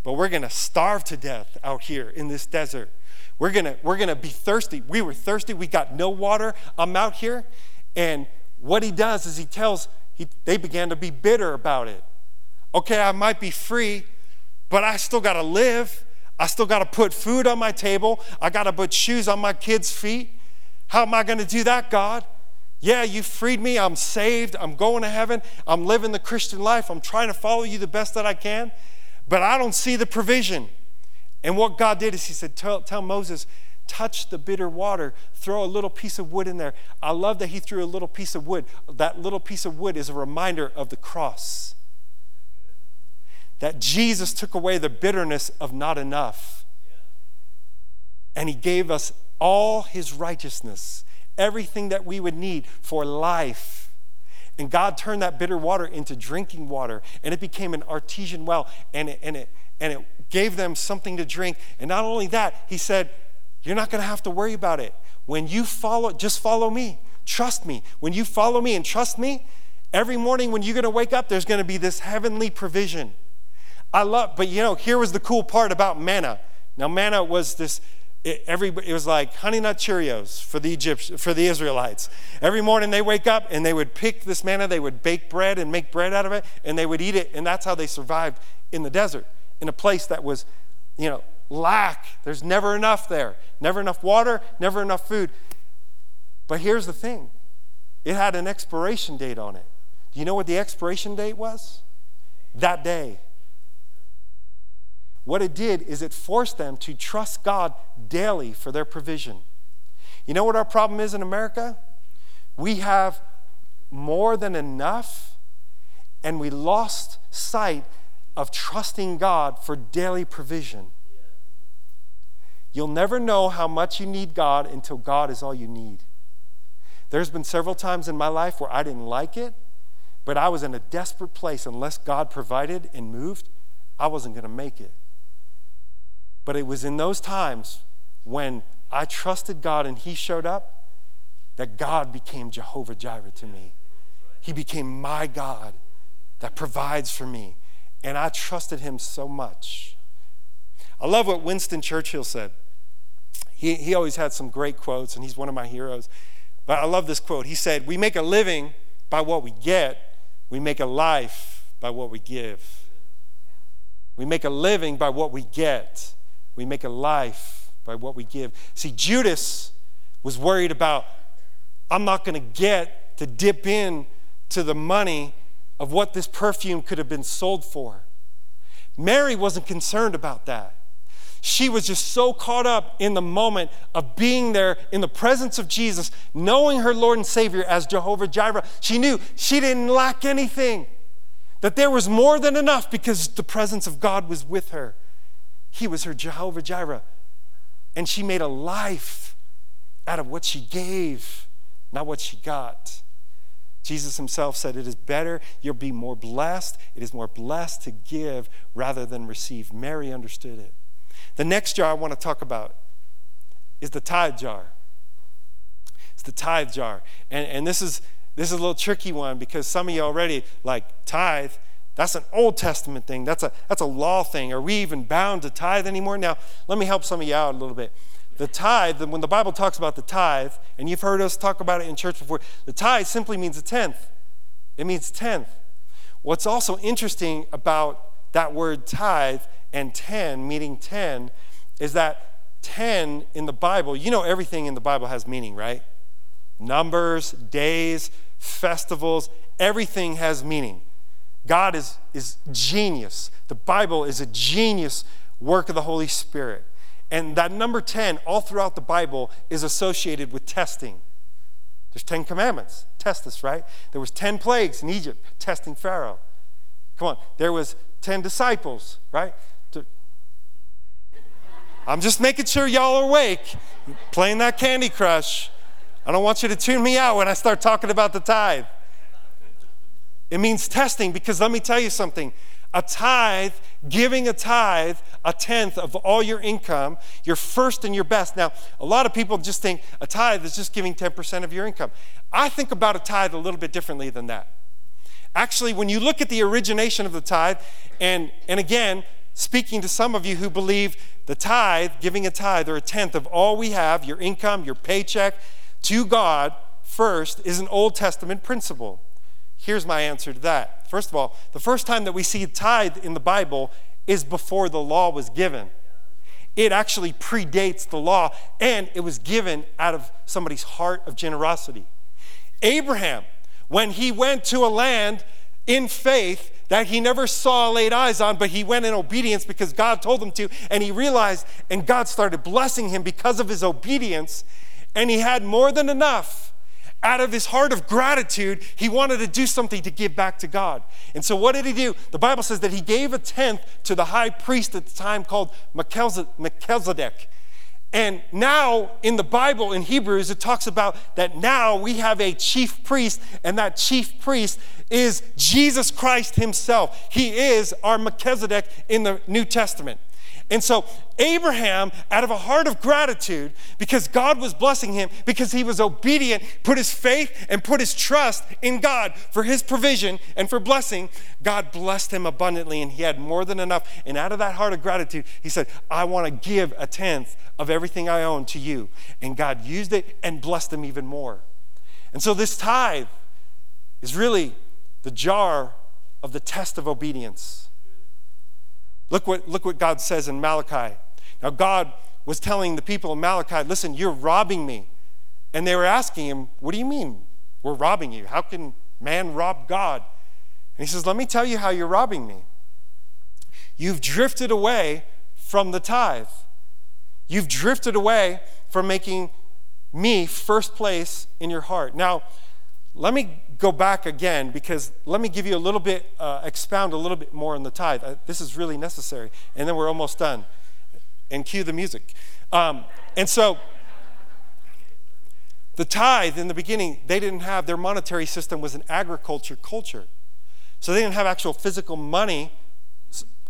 Speaker 2: but we're going to starve to death out here in this desert. We're going to we're going to be thirsty. We were thirsty. We got no water. I'm out here. And what he does is he tells he, they began to be bitter about it. Okay, I might be free, but I still got to live. I still got to put food on my table. I got to put shoes on my kids' feet. How am I going to do that, God? Yeah, you freed me. I'm saved. I'm going to heaven. I'm living the Christian life. I'm trying to follow you the best that I can, but I don't see the provision. And what God did is He said, Tell, tell Moses, touch the bitter water, throw a little piece of wood in there. I love that He threw a little piece of wood. That little piece of wood is a reminder of the cross. That Jesus took away the bitterness of not enough. And He gave us all His righteousness everything that we would need for life. And God turned that bitter water into drinking water, and it became an artesian well, and it, and it, and it gave them something to drink. And not only that, He said, You're not going to have to worry about it. When you follow, just follow me. Trust me. When you follow me and trust me, every morning when you're going to wake up, there's going to be this heavenly provision. I love, but you know, here was the cool part about manna. Now, manna was this it, every, it was like honey nut Cheerios for the Egyptians, for the Israelites. Every morning they wake up and they would pick this manna, they would bake bread and make bread out of it, and they would eat it, and that's how they survived in the desert, in a place that was, you know, lack. There's never enough there, never enough water, never enough food. But here's the thing it had an expiration date on it. Do you know what the expiration date was? That day. What it did is it forced them to trust God daily for their provision. You know what our problem is in America? We have more than enough, and we lost sight of trusting God for daily provision. You'll never know how much you need God until God is all you need. There's been several times in my life where I didn't like it, but I was in a desperate place. Unless God provided and moved, I wasn't going to make it. But it was in those times when I trusted God and He showed up that God became Jehovah Jireh to me. He became my God that provides for me. And I trusted Him so much. I love what Winston Churchill said. He, he always had some great quotes, and he's one of my heroes. But I love this quote. He said, We make a living by what we get, we make a life by what we give. We make a living by what we get, we make a life by what we give. See, Judas was worried about, I'm not going to get to dip in to the money of what this perfume could have been sold for. Mary wasn't concerned about that. She was just so caught up in the moment of being there in the presence of Jesus, knowing her Lord and Savior as Jehovah Jireh. She knew she didn't lack anything, that there was more than enough because the presence of God was with her. He was her Jehovah Jireh. And she made a life out of what she gave, not what she got. Jesus himself said, It is better, you'll be more blessed. It is more blessed to give rather than receive. Mary understood it. The next jar I want to talk about is the tithe jar. It's the tithe jar. And, and this, is, this is a little tricky one because some of you already like tithe. That's an Old Testament thing. That's a, that's a law thing. Are we even bound to tithe anymore? Now, let me help some of you out a little bit. The tithe, when the Bible talks about the tithe, and you've heard us talk about it in church before, the tithe simply means a tenth. It means tenth. What's also interesting about that word tithe and ten, meaning ten, is that 10 in the Bible, you know everything in the Bible has meaning, right? Numbers, days, festivals, everything has meaning. God is, is genius. The Bible is a genius work of the Holy Spirit. And that number 10, all throughout the Bible, is associated with testing. There's 10 commandments. Test this, right? There was 10 plagues in Egypt, testing Pharaoh. Come on. There was 10 disciples, right? I'm just making sure y'all are awake, playing that Candy Crush. I don't want you to tune me out when I start talking about the tithe. It means testing because let me tell you something. A tithe, giving a tithe, a tenth of all your income, your first and your best. Now, a lot of people just think a tithe is just giving 10% of your income. I think about a tithe a little bit differently than that. Actually, when you look at the origination of the tithe, and, and again, speaking to some of you who believe the tithe, giving a tithe or a tenth of all we have, your income, your paycheck, to God first, is an Old Testament principle. Here's my answer to that. First of all, the first time that we see tithe in the Bible is before the law was given. It actually predates the law, and it was given out of somebody's heart of generosity. Abraham, when he went to a land in faith that he never saw laid eyes on, but he went in obedience because God told him to, and he realized, and God started blessing him because of his obedience, and he had more than enough out of his heart of gratitude, he wanted to do something to give back to God. And so, what did he do? The Bible says that he gave a tenth to the high priest at the time called Melchizedek. And now in the Bible, in Hebrews, it talks about that now we have a chief priest, and that chief priest is Jesus Christ himself. He is our Melchizedek in the New Testament. And so, Abraham, out of a heart of gratitude, because God was blessing him, because he was obedient, put his faith and put his trust in God for his provision and for blessing, God blessed him abundantly and he had more than enough. And out of that heart of gratitude, he said, I want to give a tenth of everything I own to you. And God used it and blessed him even more. And so, this tithe is really the jar of the test of obedience. Look what, look what God says in Malachi. Now, God was telling the people of Malachi, listen, you're robbing me. And they were asking him, What do you mean we're robbing you? How can man rob God? And he says, Let me tell you how you're robbing me. You've drifted away from the tithe. You've drifted away from making me first place in your heart. Now, let me go back again because let me give you a little bit, uh, expound a little bit more on the tithe. Uh, this is really necessary. And then we're almost done. And cue the music. Um, and so, the tithe in the beginning, they didn't have, their monetary system was an agriculture culture. So they didn't have actual physical money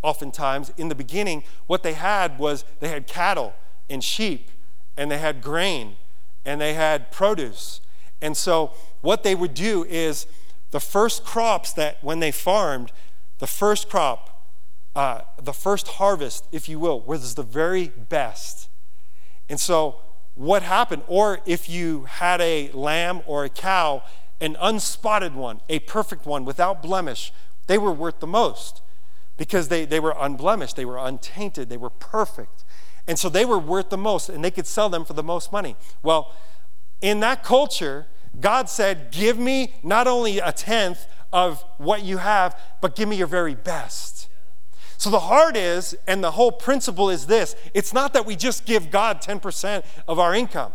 Speaker 2: oftentimes. In the beginning, what they had was they had cattle and sheep, and they had grain, and they had produce. And so what they would do is the first crops that when they farmed, the first crop, uh, the first harvest, if you will, was the very best. And so what happened, or if you had a lamb or a cow, an unspotted one, a perfect one without blemish, they were worth the most because they, they were unblemished, they were untainted, they were perfect. And so they were worth the most, and they could sell them for the most money. Well, in that culture, God said, Give me not only a tenth of what you have, but give me your very best. So the heart is, and the whole principle is this it's not that we just give God 10% of our income,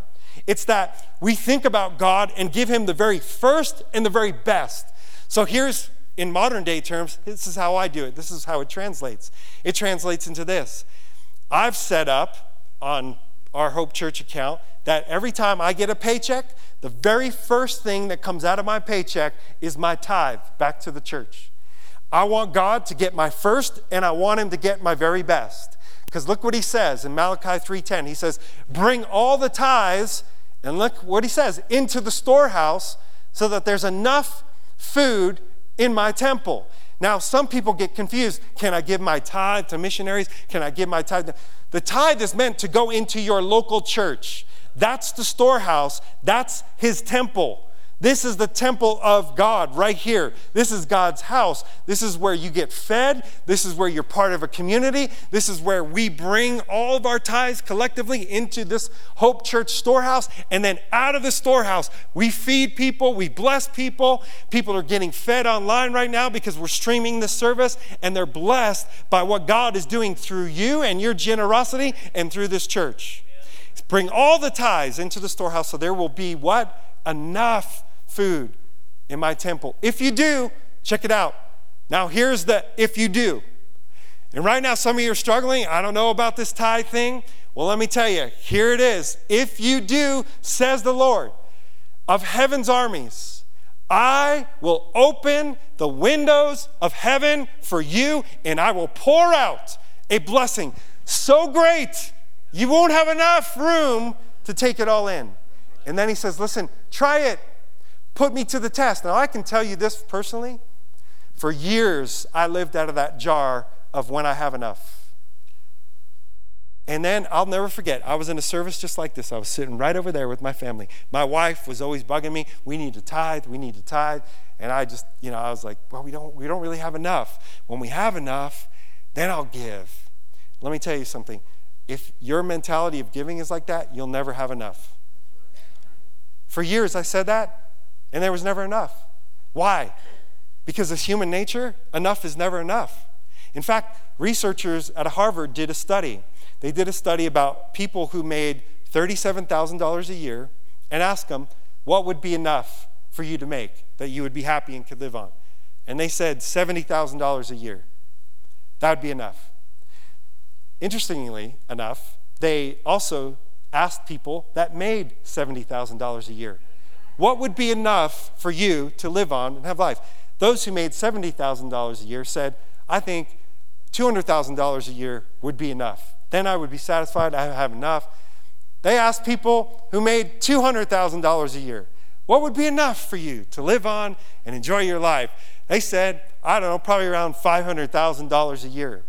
Speaker 2: it's that we think about God and give Him the very first and the very best. So here's, in modern day terms, this is how I do it. This is how it translates. It translates into this I've set up on our Hope Church account that every time I get a paycheck, the very first thing that comes out of my paycheck is my tithe back to the church. I want God to get my first and I want him to get my very best. Because look what he says in Malachi 3:10. He says, "Bring all the tithes and look what he says, into the storehouse so that there's enough food in my temple." Now, some people get confused. Can I give my tithe to missionaries? Can I give my tithe? The tithe is meant to go into your local church. That's the storehouse, that's his temple. This is the temple of God right here. This is God's house. This is where you get fed. This is where you're part of a community. This is where we bring all of our tithes collectively into this Hope Church storehouse. And then out of the storehouse, we feed people, we bless people. People are getting fed online right now because we're streaming this service, and they're blessed by what God is doing through you and your generosity and through this church. Bring all the tithes into the storehouse so there will be what? Enough food in my temple. If you do, check it out. Now, here's the if you do. And right now, some of you are struggling. I don't know about this tithe thing. Well, let me tell you, here it is. If you do, says the Lord of heaven's armies, I will open the windows of heaven for you and I will pour out a blessing so great you won't have enough room to take it all in. And then he says, Listen, try it put me to the test. Now, I can tell you this personally. For years, I lived out of that jar of when I have enough. And then I'll never forget, I was in a service just like this. I was sitting right over there with my family. My wife was always bugging me, we need to tithe, we need to tithe. And I just, you know, I was like, well, we don't, we don't really have enough. When we have enough, then I'll give. Let me tell you something. If your mentality of giving is like that, you'll never have enough. For years, I said that, and there was never enough. Why? Because as human nature, enough is never enough. In fact, researchers at Harvard did a study. They did a study about people who made $37,000 a year and asked them, what would be enough for you to make that you would be happy and could live on? And they said $70,000 a year. That would be enough. Interestingly enough, they also asked people that made $70,000 a year what would be enough for you to live on and have life? Those who made $70,000 a year said, I think $200,000 a year would be enough. Then I would be satisfied, I have enough. They asked people who made $200,000 a year, what would be enough for you to live on and enjoy your life? They said, I don't know, probably around $500,000 a year.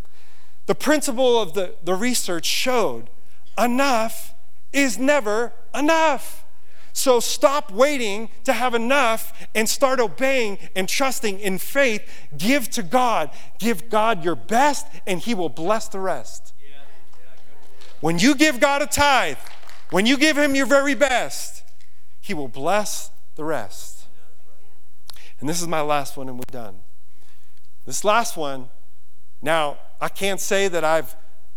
Speaker 2: The principle of the, the research showed enough is never enough. So stop waiting to have enough and start obeying and trusting in faith. Give to God. Give God your best, and He will bless the rest. When you give God a tithe, when you give Him your very best, He will bless the rest. And this is my last one, and we're done. This last one, now, I can't say that I've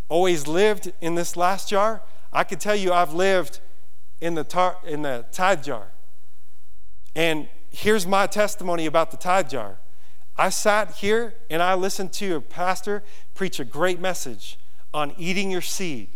Speaker 2: always lived in this last jar. I can tell you I've lived in the, tar, in the tithe jar. And here's my testimony about the tithe jar. I sat here and I listened to a pastor preach a great message on eating your seed.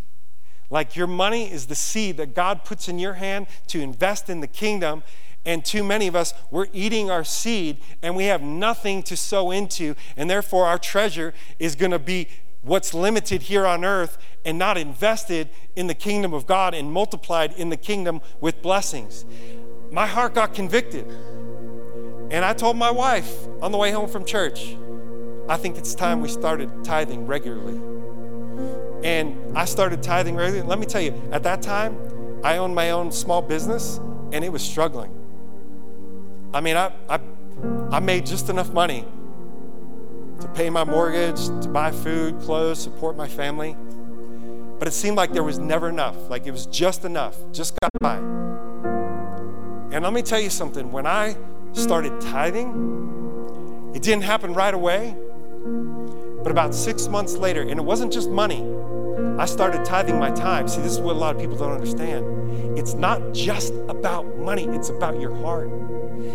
Speaker 2: Like your money is the seed that God puts in your hand to invest in the kingdom. And too many of us, we're eating our seed and we have nothing to sow into. And therefore, our treasure is going to be what's limited here on earth and not invested in the kingdom of God and multiplied in the kingdom with blessings. My heart got convicted. And I told my wife on the way home from church, I think it's time we started tithing regularly. And I started tithing regularly. Let me tell you, at that time, I owned my own small business and it was struggling. I mean, I, I, I made just enough money to pay my mortgage, to buy food, clothes, support my family. But it seemed like there was never enough. Like it was just enough, just got by. And let me tell you something when I started tithing, it didn't happen right away. But about six months later, and it wasn't just money, I started tithing my time. See, this is what a lot of people don't understand. It's not just about money, it's about your heart.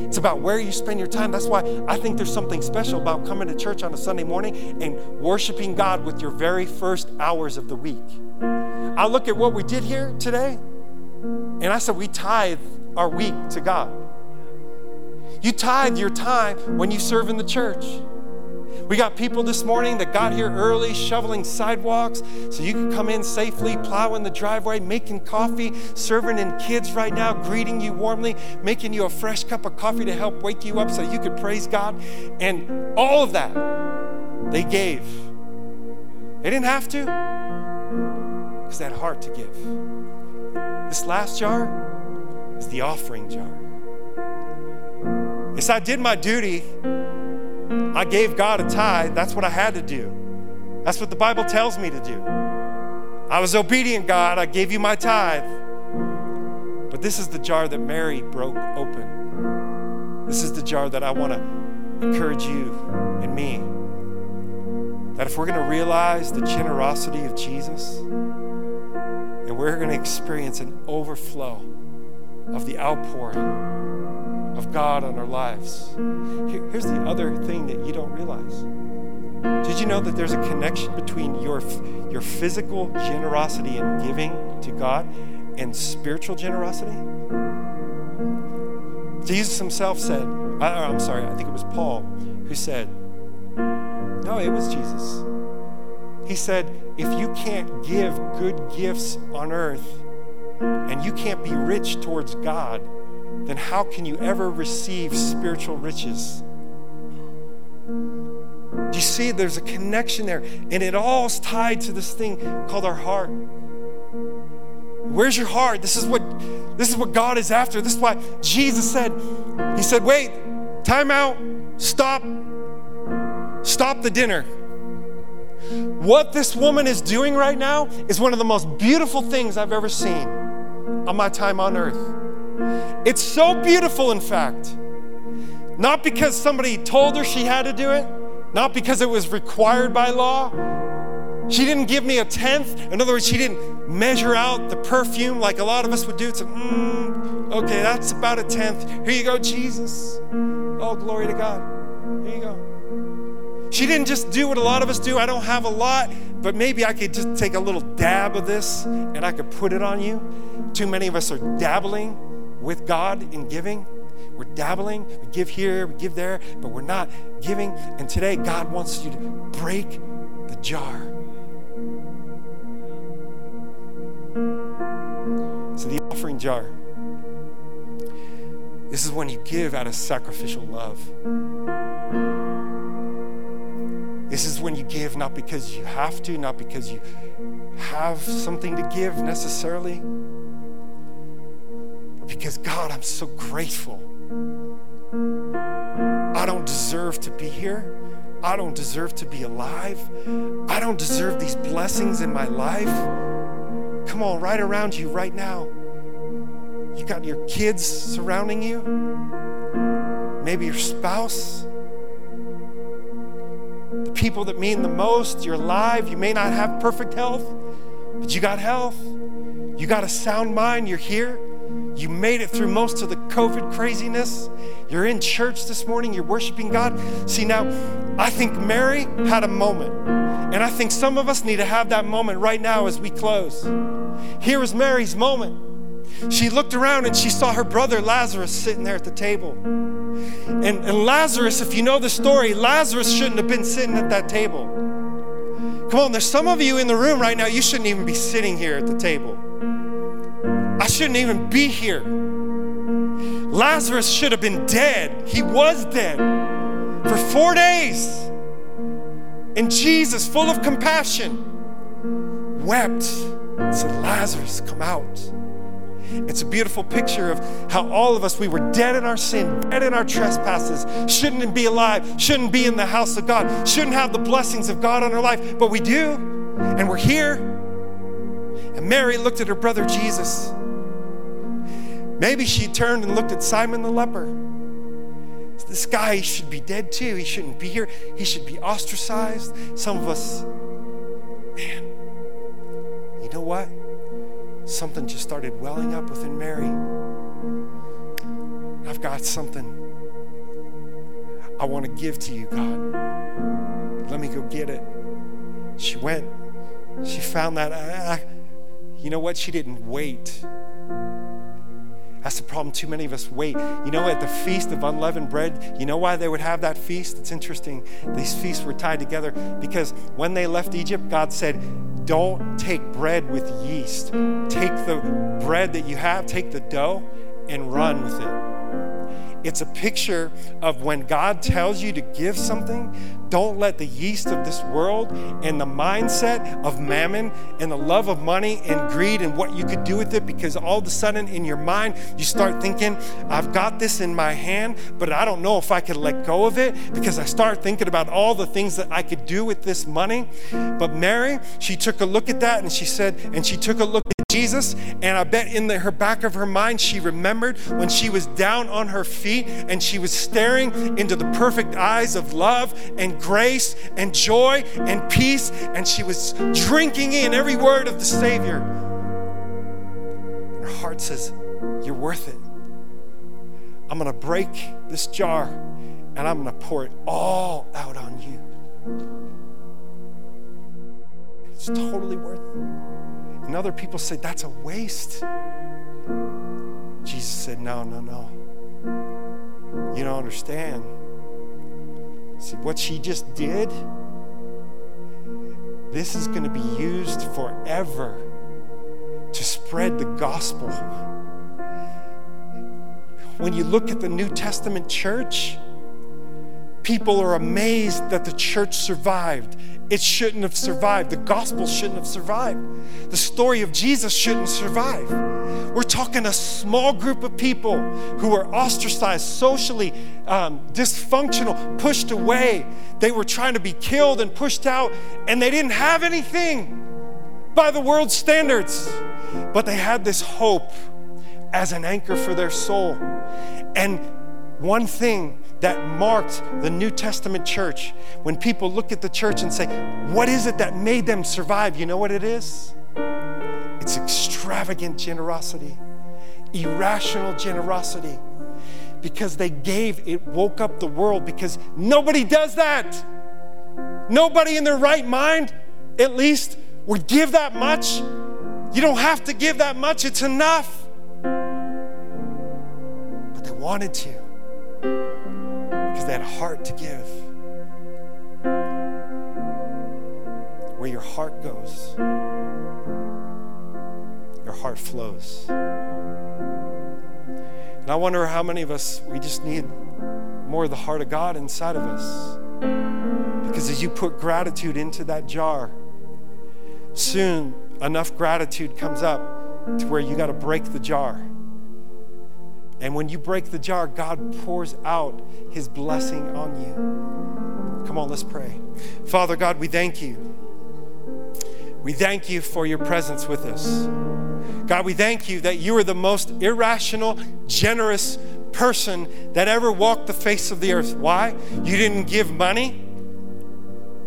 Speaker 2: It's about where you spend your time. That's why I think there's something special about coming to church on a Sunday morning and worshiping God with your very first hours of the week. I look at what we did here today, and I said, we tithe our week to God. You tithe your time when you serve in the church. We got people this morning that got here early, shoveling sidewalks so you can come in safely, plowing the driveway, making coffee, serving in kids right now, greeting you warmly, making you a fresh cup of coffee to help wake you up so you could praise God. And all of that they gave. They didn't have to because they had heart to give. This last jar is the offering jar. Yes, I did my duty I gave God a tithe. That's what I had to do. That's what the Bible tells me to do. I was obedient, God. I gave you my tithe. But this is the jar that Mary broke open. This is the jar that I want to encourage you and me. That if we're going to realize the generosity of Jesus, and we're going to experience an overflow of the outpouring of God on our lives. Here's the other thing that you don't realize. Did you know that there's a connection between your, your physical generosity and giving to God and spiritual generosity? Jesus himself said, I, I'm sorry, I think it was Paul who said, no, it was Jesus. He said, if you can't give good gifts on earth and you can't be rich towards God, then how can you ever receive spiritual riches? Do you see there's a connection there? And it all's tied to this thing called our heart. Where's your heart? This is what this is what God is after. This is why Jesus said, He said, wait, time out, stop, stop the dinner. What this woman is doing right now is one of the most beautiful things I've ever seen on my time on earth. It's so beautiful, in fact. Not because somebody told her she had to do it, not because it was required by law. She didn't give me a tenth. In other words, she didn't measure out the perfume like a lot of us would do. It's like, mm, okay, that's about a tenth. Here you go, Jesus. Oh, glory to God. Here you go. She didn't just do what a lot of us do. I don't have a lot, but maybe I could just take a little dab of this and I could put it on you. Too many of us are dabbling with God in giving. We're dabbling, we give here, we give there, but we're not giving. And today, God wants you to break the jar. So, the offering jar. This is when you give out of sacrificial love. This is when you give not because you have to, not because you have something to give necessarily because, God, I'm so grateful. I don't deserve to be here. I don't deserve to be alive. I don't deserve these blessings in my life. Come on, right around you right now. You got your kids surrounding you, maybe your spouse, the people that mean the most. You're alive. You may not have perfect health, but you got health. You got a sound mind. You're here. You made it through most of the COVID craziness. You're in church this morning, you're worshiping God. See, now, I think Mary had a moment. And I think some of us need to have that moment right now as we close. Here is Mary's moment. She looked around and she saw her brother Lazarus sitting there at the table. And, and Lazarus, if you know the story, Lazarus shouldn't have been sitting at that table. Come on, there's some of you in the room right now, you shouldn't even be sitting here at the table. I shouldn't even be here. Lazarus should have been dead. He was dead for four days. And Jesus, full of compassion, wept said, Lazarus, come out. It's a beautiful picture of how all of us, we were dead in our sin, dead in our trespasses, shouldn't be alive, shouldn't be in the house of God, shouldn't have the blessings of God on our life, but we do, and we're here. And Mary looked at her brother Jesus Maybe she turned and looked at Simon the leper. This guy should be dead too. He shouldn't be here. He should be ostracized. Some of us, man, you know what? Something just started welling up within Mary. I've got something I want to give to you, God. Let me go get it. She went. She found that. I, I, you know what? She didn't wait That's the problem. Too many of us wait. You know, at the feast of unleavened bread, you know why they would have that feast? It's interesting. These feasts were tied together because when they left Egypt, God said, Don't take bread with yeast. Take the bread that you have, take the dough, and run with it. It's a picture of when God tells you to give something, don't let the yeast of this world and the mindset of mammon and the love of money and greed and what you could do with it because all of a sudden in your mind you start thinking, I've got this in my hand, but I don't know if I could let go of it because I start thinking about all the things that I could do with this money. But Mary, she took a look at that and she said, and she took a look Jesus. And I bet in the, her back of her mind, she remembered when she was down on her feet and she was staring into the perfect eyes of love and grace and joy and peace. And she was drinking in every word of the Savior. Her heart says, You're worth it. I'm going to break this jar and I'm going to pour it all out on you. It's totally worth it. And other people said, That's a waste. Jesus said, No, no, no. You don't understand. See, what she just did, this is going to be used forever to spread the gospel. When you look at the New Testament church, people are amazed that the church survived it shouldn't have survived. The gospel shouldn't have survived. The story of Jesus shouldn't survive. We're talking a small group of people who were ostracized, socially um, dysfunctional, pushed away. They were trying to be killed and pushed out, and they didn't have anything by the world's standards. But they had this hope as an anchor for their soul. And one thing that marked the New Testament church. When people look at the church and say, What is it that made them survive? You know what it is? It's extravagant generosity, irrational generosity. Because they gave, it woke up the world because nobody does that. Nobody in their right mind, at least, would give that much. You don't have to give that much, it's enough. But they wanted to they heart to give. Where your heart goes, your heart flows. And I wonder how many of us, we just need more of the heart of God inside of us. Because as you put gratitude into that jar, soon enough gratitude comes up to where you got to break the jar and when you break the jar, God pours out his blessing on you. Come on, let's pray. Father God, we thank you. We thank you for your presence with us. God, we thank you that you are the most irrational, generous person that ever walked the face of the earth. Why? You didn't give money,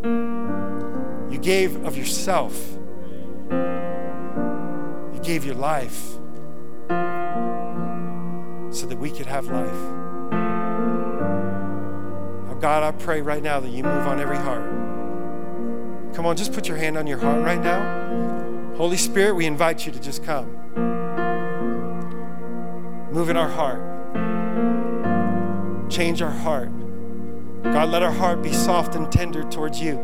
Speaker 2: you gave of yourself, you gave your life so that we could have life. Oh God, I pray right now that you move on every heart. Come on, just put your hand on your heart right now. Holy Spirit, we invite you to just come. Move in our heart. Change our heart. God, let our heart be soft and tender towards you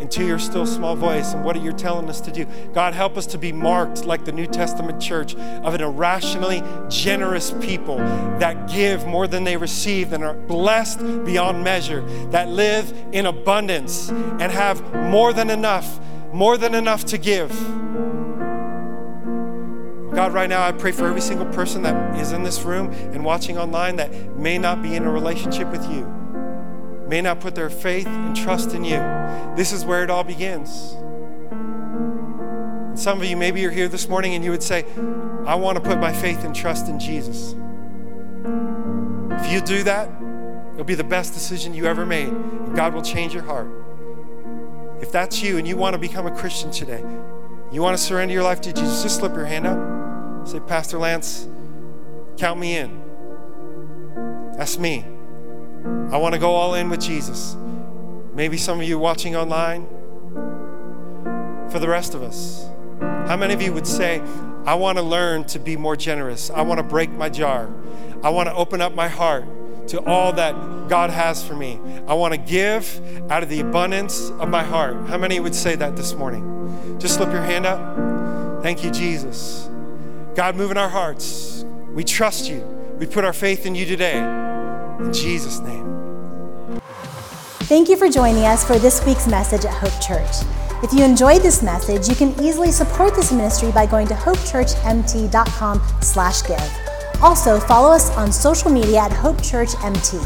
Speaker 2: into your still small voice and what are you telling us to do. God, help us to be marked like the New Testament church of an irrationally generous people that give more than they receive and are blessed beyond measure, that live in abundance and have more than enough, more than enough to give. God, right now, I pray for every single person that is in this room and watching online that may not be in a relationship with you may not put their faith and trust in you. This is where it all begins. And some of you, maybe you're here this morning and you would say, I want to put my faith and trust in Jesus. If you do that, it'll be the best decision you ever made. And God will change your heart. If that's you and you want to become a Christian today, you want to surrender your life to Jesus, just slip your hand up. Say, Pastor Lance, count me in. That's me. I want to go all in with Jesus. Maybe some of you watching online. For the rest of us, how many of you would say, I want to learn to be more generous. I want to break my jar. I want to open up my heart to all that God has for me. I want to give out of the abundance of my heart. How many would say that this morning? Just slip your hand up. Thank you, Jesus. God, move in our hearts. We trust you. We put our faith in you today. In Jesus' name.
Speaker 1: Thank you for joining us for this week's message at Hope Church. If you enjoyed this message, you can easily support this ministry by going to hopechurchmt.com slash give. Also, follow us on social media at Hope Church MT.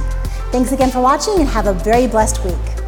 Speaker 1: Thanks again for watching and have a very blessed week.